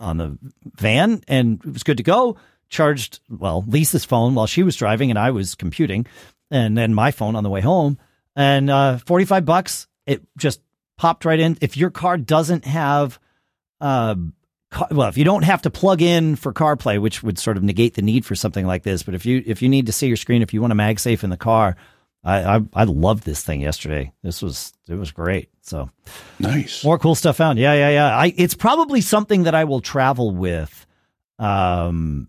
on the van, and it was good to go. Charged well, Lisa's phone while she was driving, and I was computing, and then my phone on the way home, and uh, forty five bucks. It just popped right in. If your car doesn't have uh, ca- well, if you don't have to plug in for CarPlay, which would sort of negate the need for something like this, but if you if you need to see your screen, if you want a MagSafe in the car, I, I I loved this thing yesterday. This was it was great. So nice. More cool stuff found. Yeah, yeah, yeah. I it's probably something that I will travel with, um,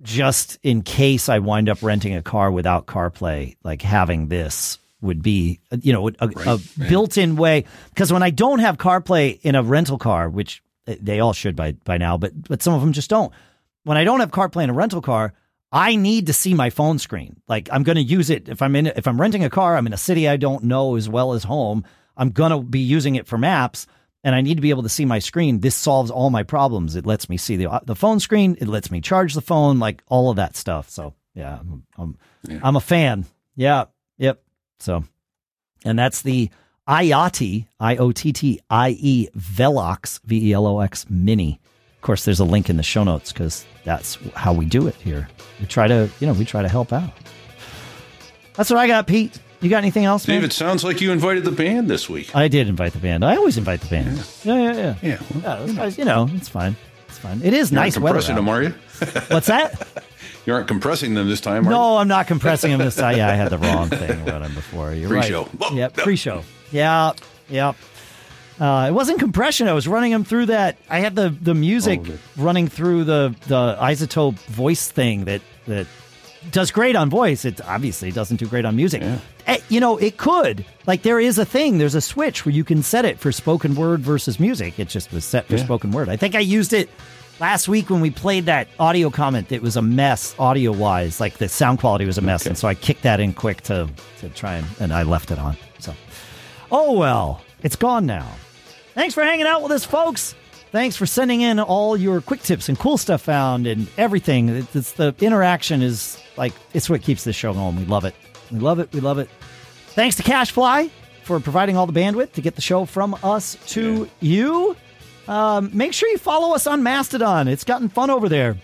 just in case I wind up renting a car without CarPlay. Like having this would be, you know, a, right, a built-in way. Because when I don't have CarPlay in a rental car, which they all should by by now, but but some of them just don't. When I don't have CarPlay in a rental car, I need to see my phone screen. Like I'm going to use it if I'm in if I'm renting a car, I'm in a city I don't know as well as home. I'm going to be using it for maps and I need to be able to see my screen. This solves all my problems. It lets me see the the phone screen, it lets me charge the phone, like all of that stuff. So, yeah, I'm I'm, yeah. I'm a fan. Yeah. Yep. So, and that's the iOttie, I O T T I E Velox, V E L O X Mini. Of course, there's a link in the show notes because that's how we do it here. We try to, you know, we try to help out. That's what I got, Pete. You got anything else, Dave? Man? It sounds like you invited the band this week. I did invite the band. I always invite the band. Yeah, yeah, yeah. Yeah, well, yeah you know, it's fine. It's fine. It is you nice compressing them, are you? What's that? You aren't compressing them this time, No, I'm not compressing them this time. Yeah, I had the wrong thing running before. You're pre-show. right. Yeah, pre-show. Yeah, yeah. Uh, it wasn't compression. I was running them through that. I had the the music oh, running through the the iZotope voice thing that that does great on voice. It obviously doesn't do great on music. Yeah. Eh, you know, it could. Like there is a thing. There's a switch where you can set it for spoken word versus music. It just was set for yeah. spoken word. I think I used it last week when we played that audio comment. It was a mess audio wise. Like the sound quality was a mess, okay. and so I kicked that in quick to to try and and I left it on. So, oh well, it's gone now. Thanks for hanging out with us, folks. Thanks for sending in all your quick tips and cool stuff found and everything. It's the interaction is like it's what keeps this show going. We love it. We love it. We love it. Thanks to CacheFly for providing all the bandwidth to get the show from us to yeah. you. Um, make sure you follow us on Mastodon. It's gotten fun over there.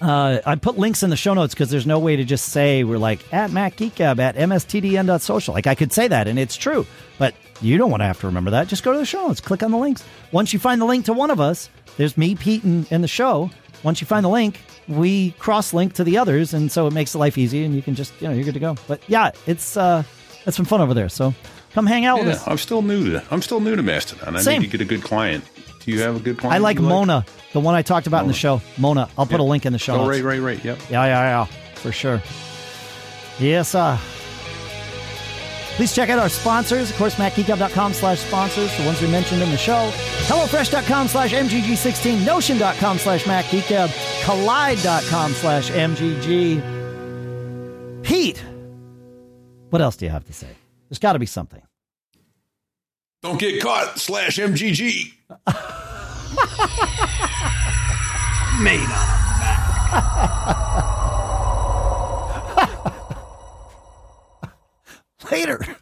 Uh, I put links in the show notes because there's no way to just say we're like at MacGeekGab at mstdn.social. Like I could say that and it's true, but you don't want to have to remember that. Just go to the show notes, click on the links. Once you find the link to one of us, there's me, Pete, and, and the show. Once you find the link, we cross link to the others, and so it makes life easy, and you can just you know you're good to go. But yeah, it's uh, it's been fun over there. So come hang out yeah, with us. I'm still new to I'm still new to Mastodon. I Same. need to get a good client. Do you have a good point? I like Mona, like? the one I talked about Mona. in the show. Mona. I'll put a link in the show. Oh, notes. right, right, right. Yep. Yeah, yeah, yeah, for sure. Yes, uh, Please check out our sponsors. Of course, MacGeekGab.com slash sponsors, the ones we mentioned in the show. HelloFresh.com slash MGG16, Notion.com slash MacGeekGab, Kolide.com slash MGG. Pete, what else do you have to say? There's got to be something. Don't get caught slash MGG. Made on a Mac. Later.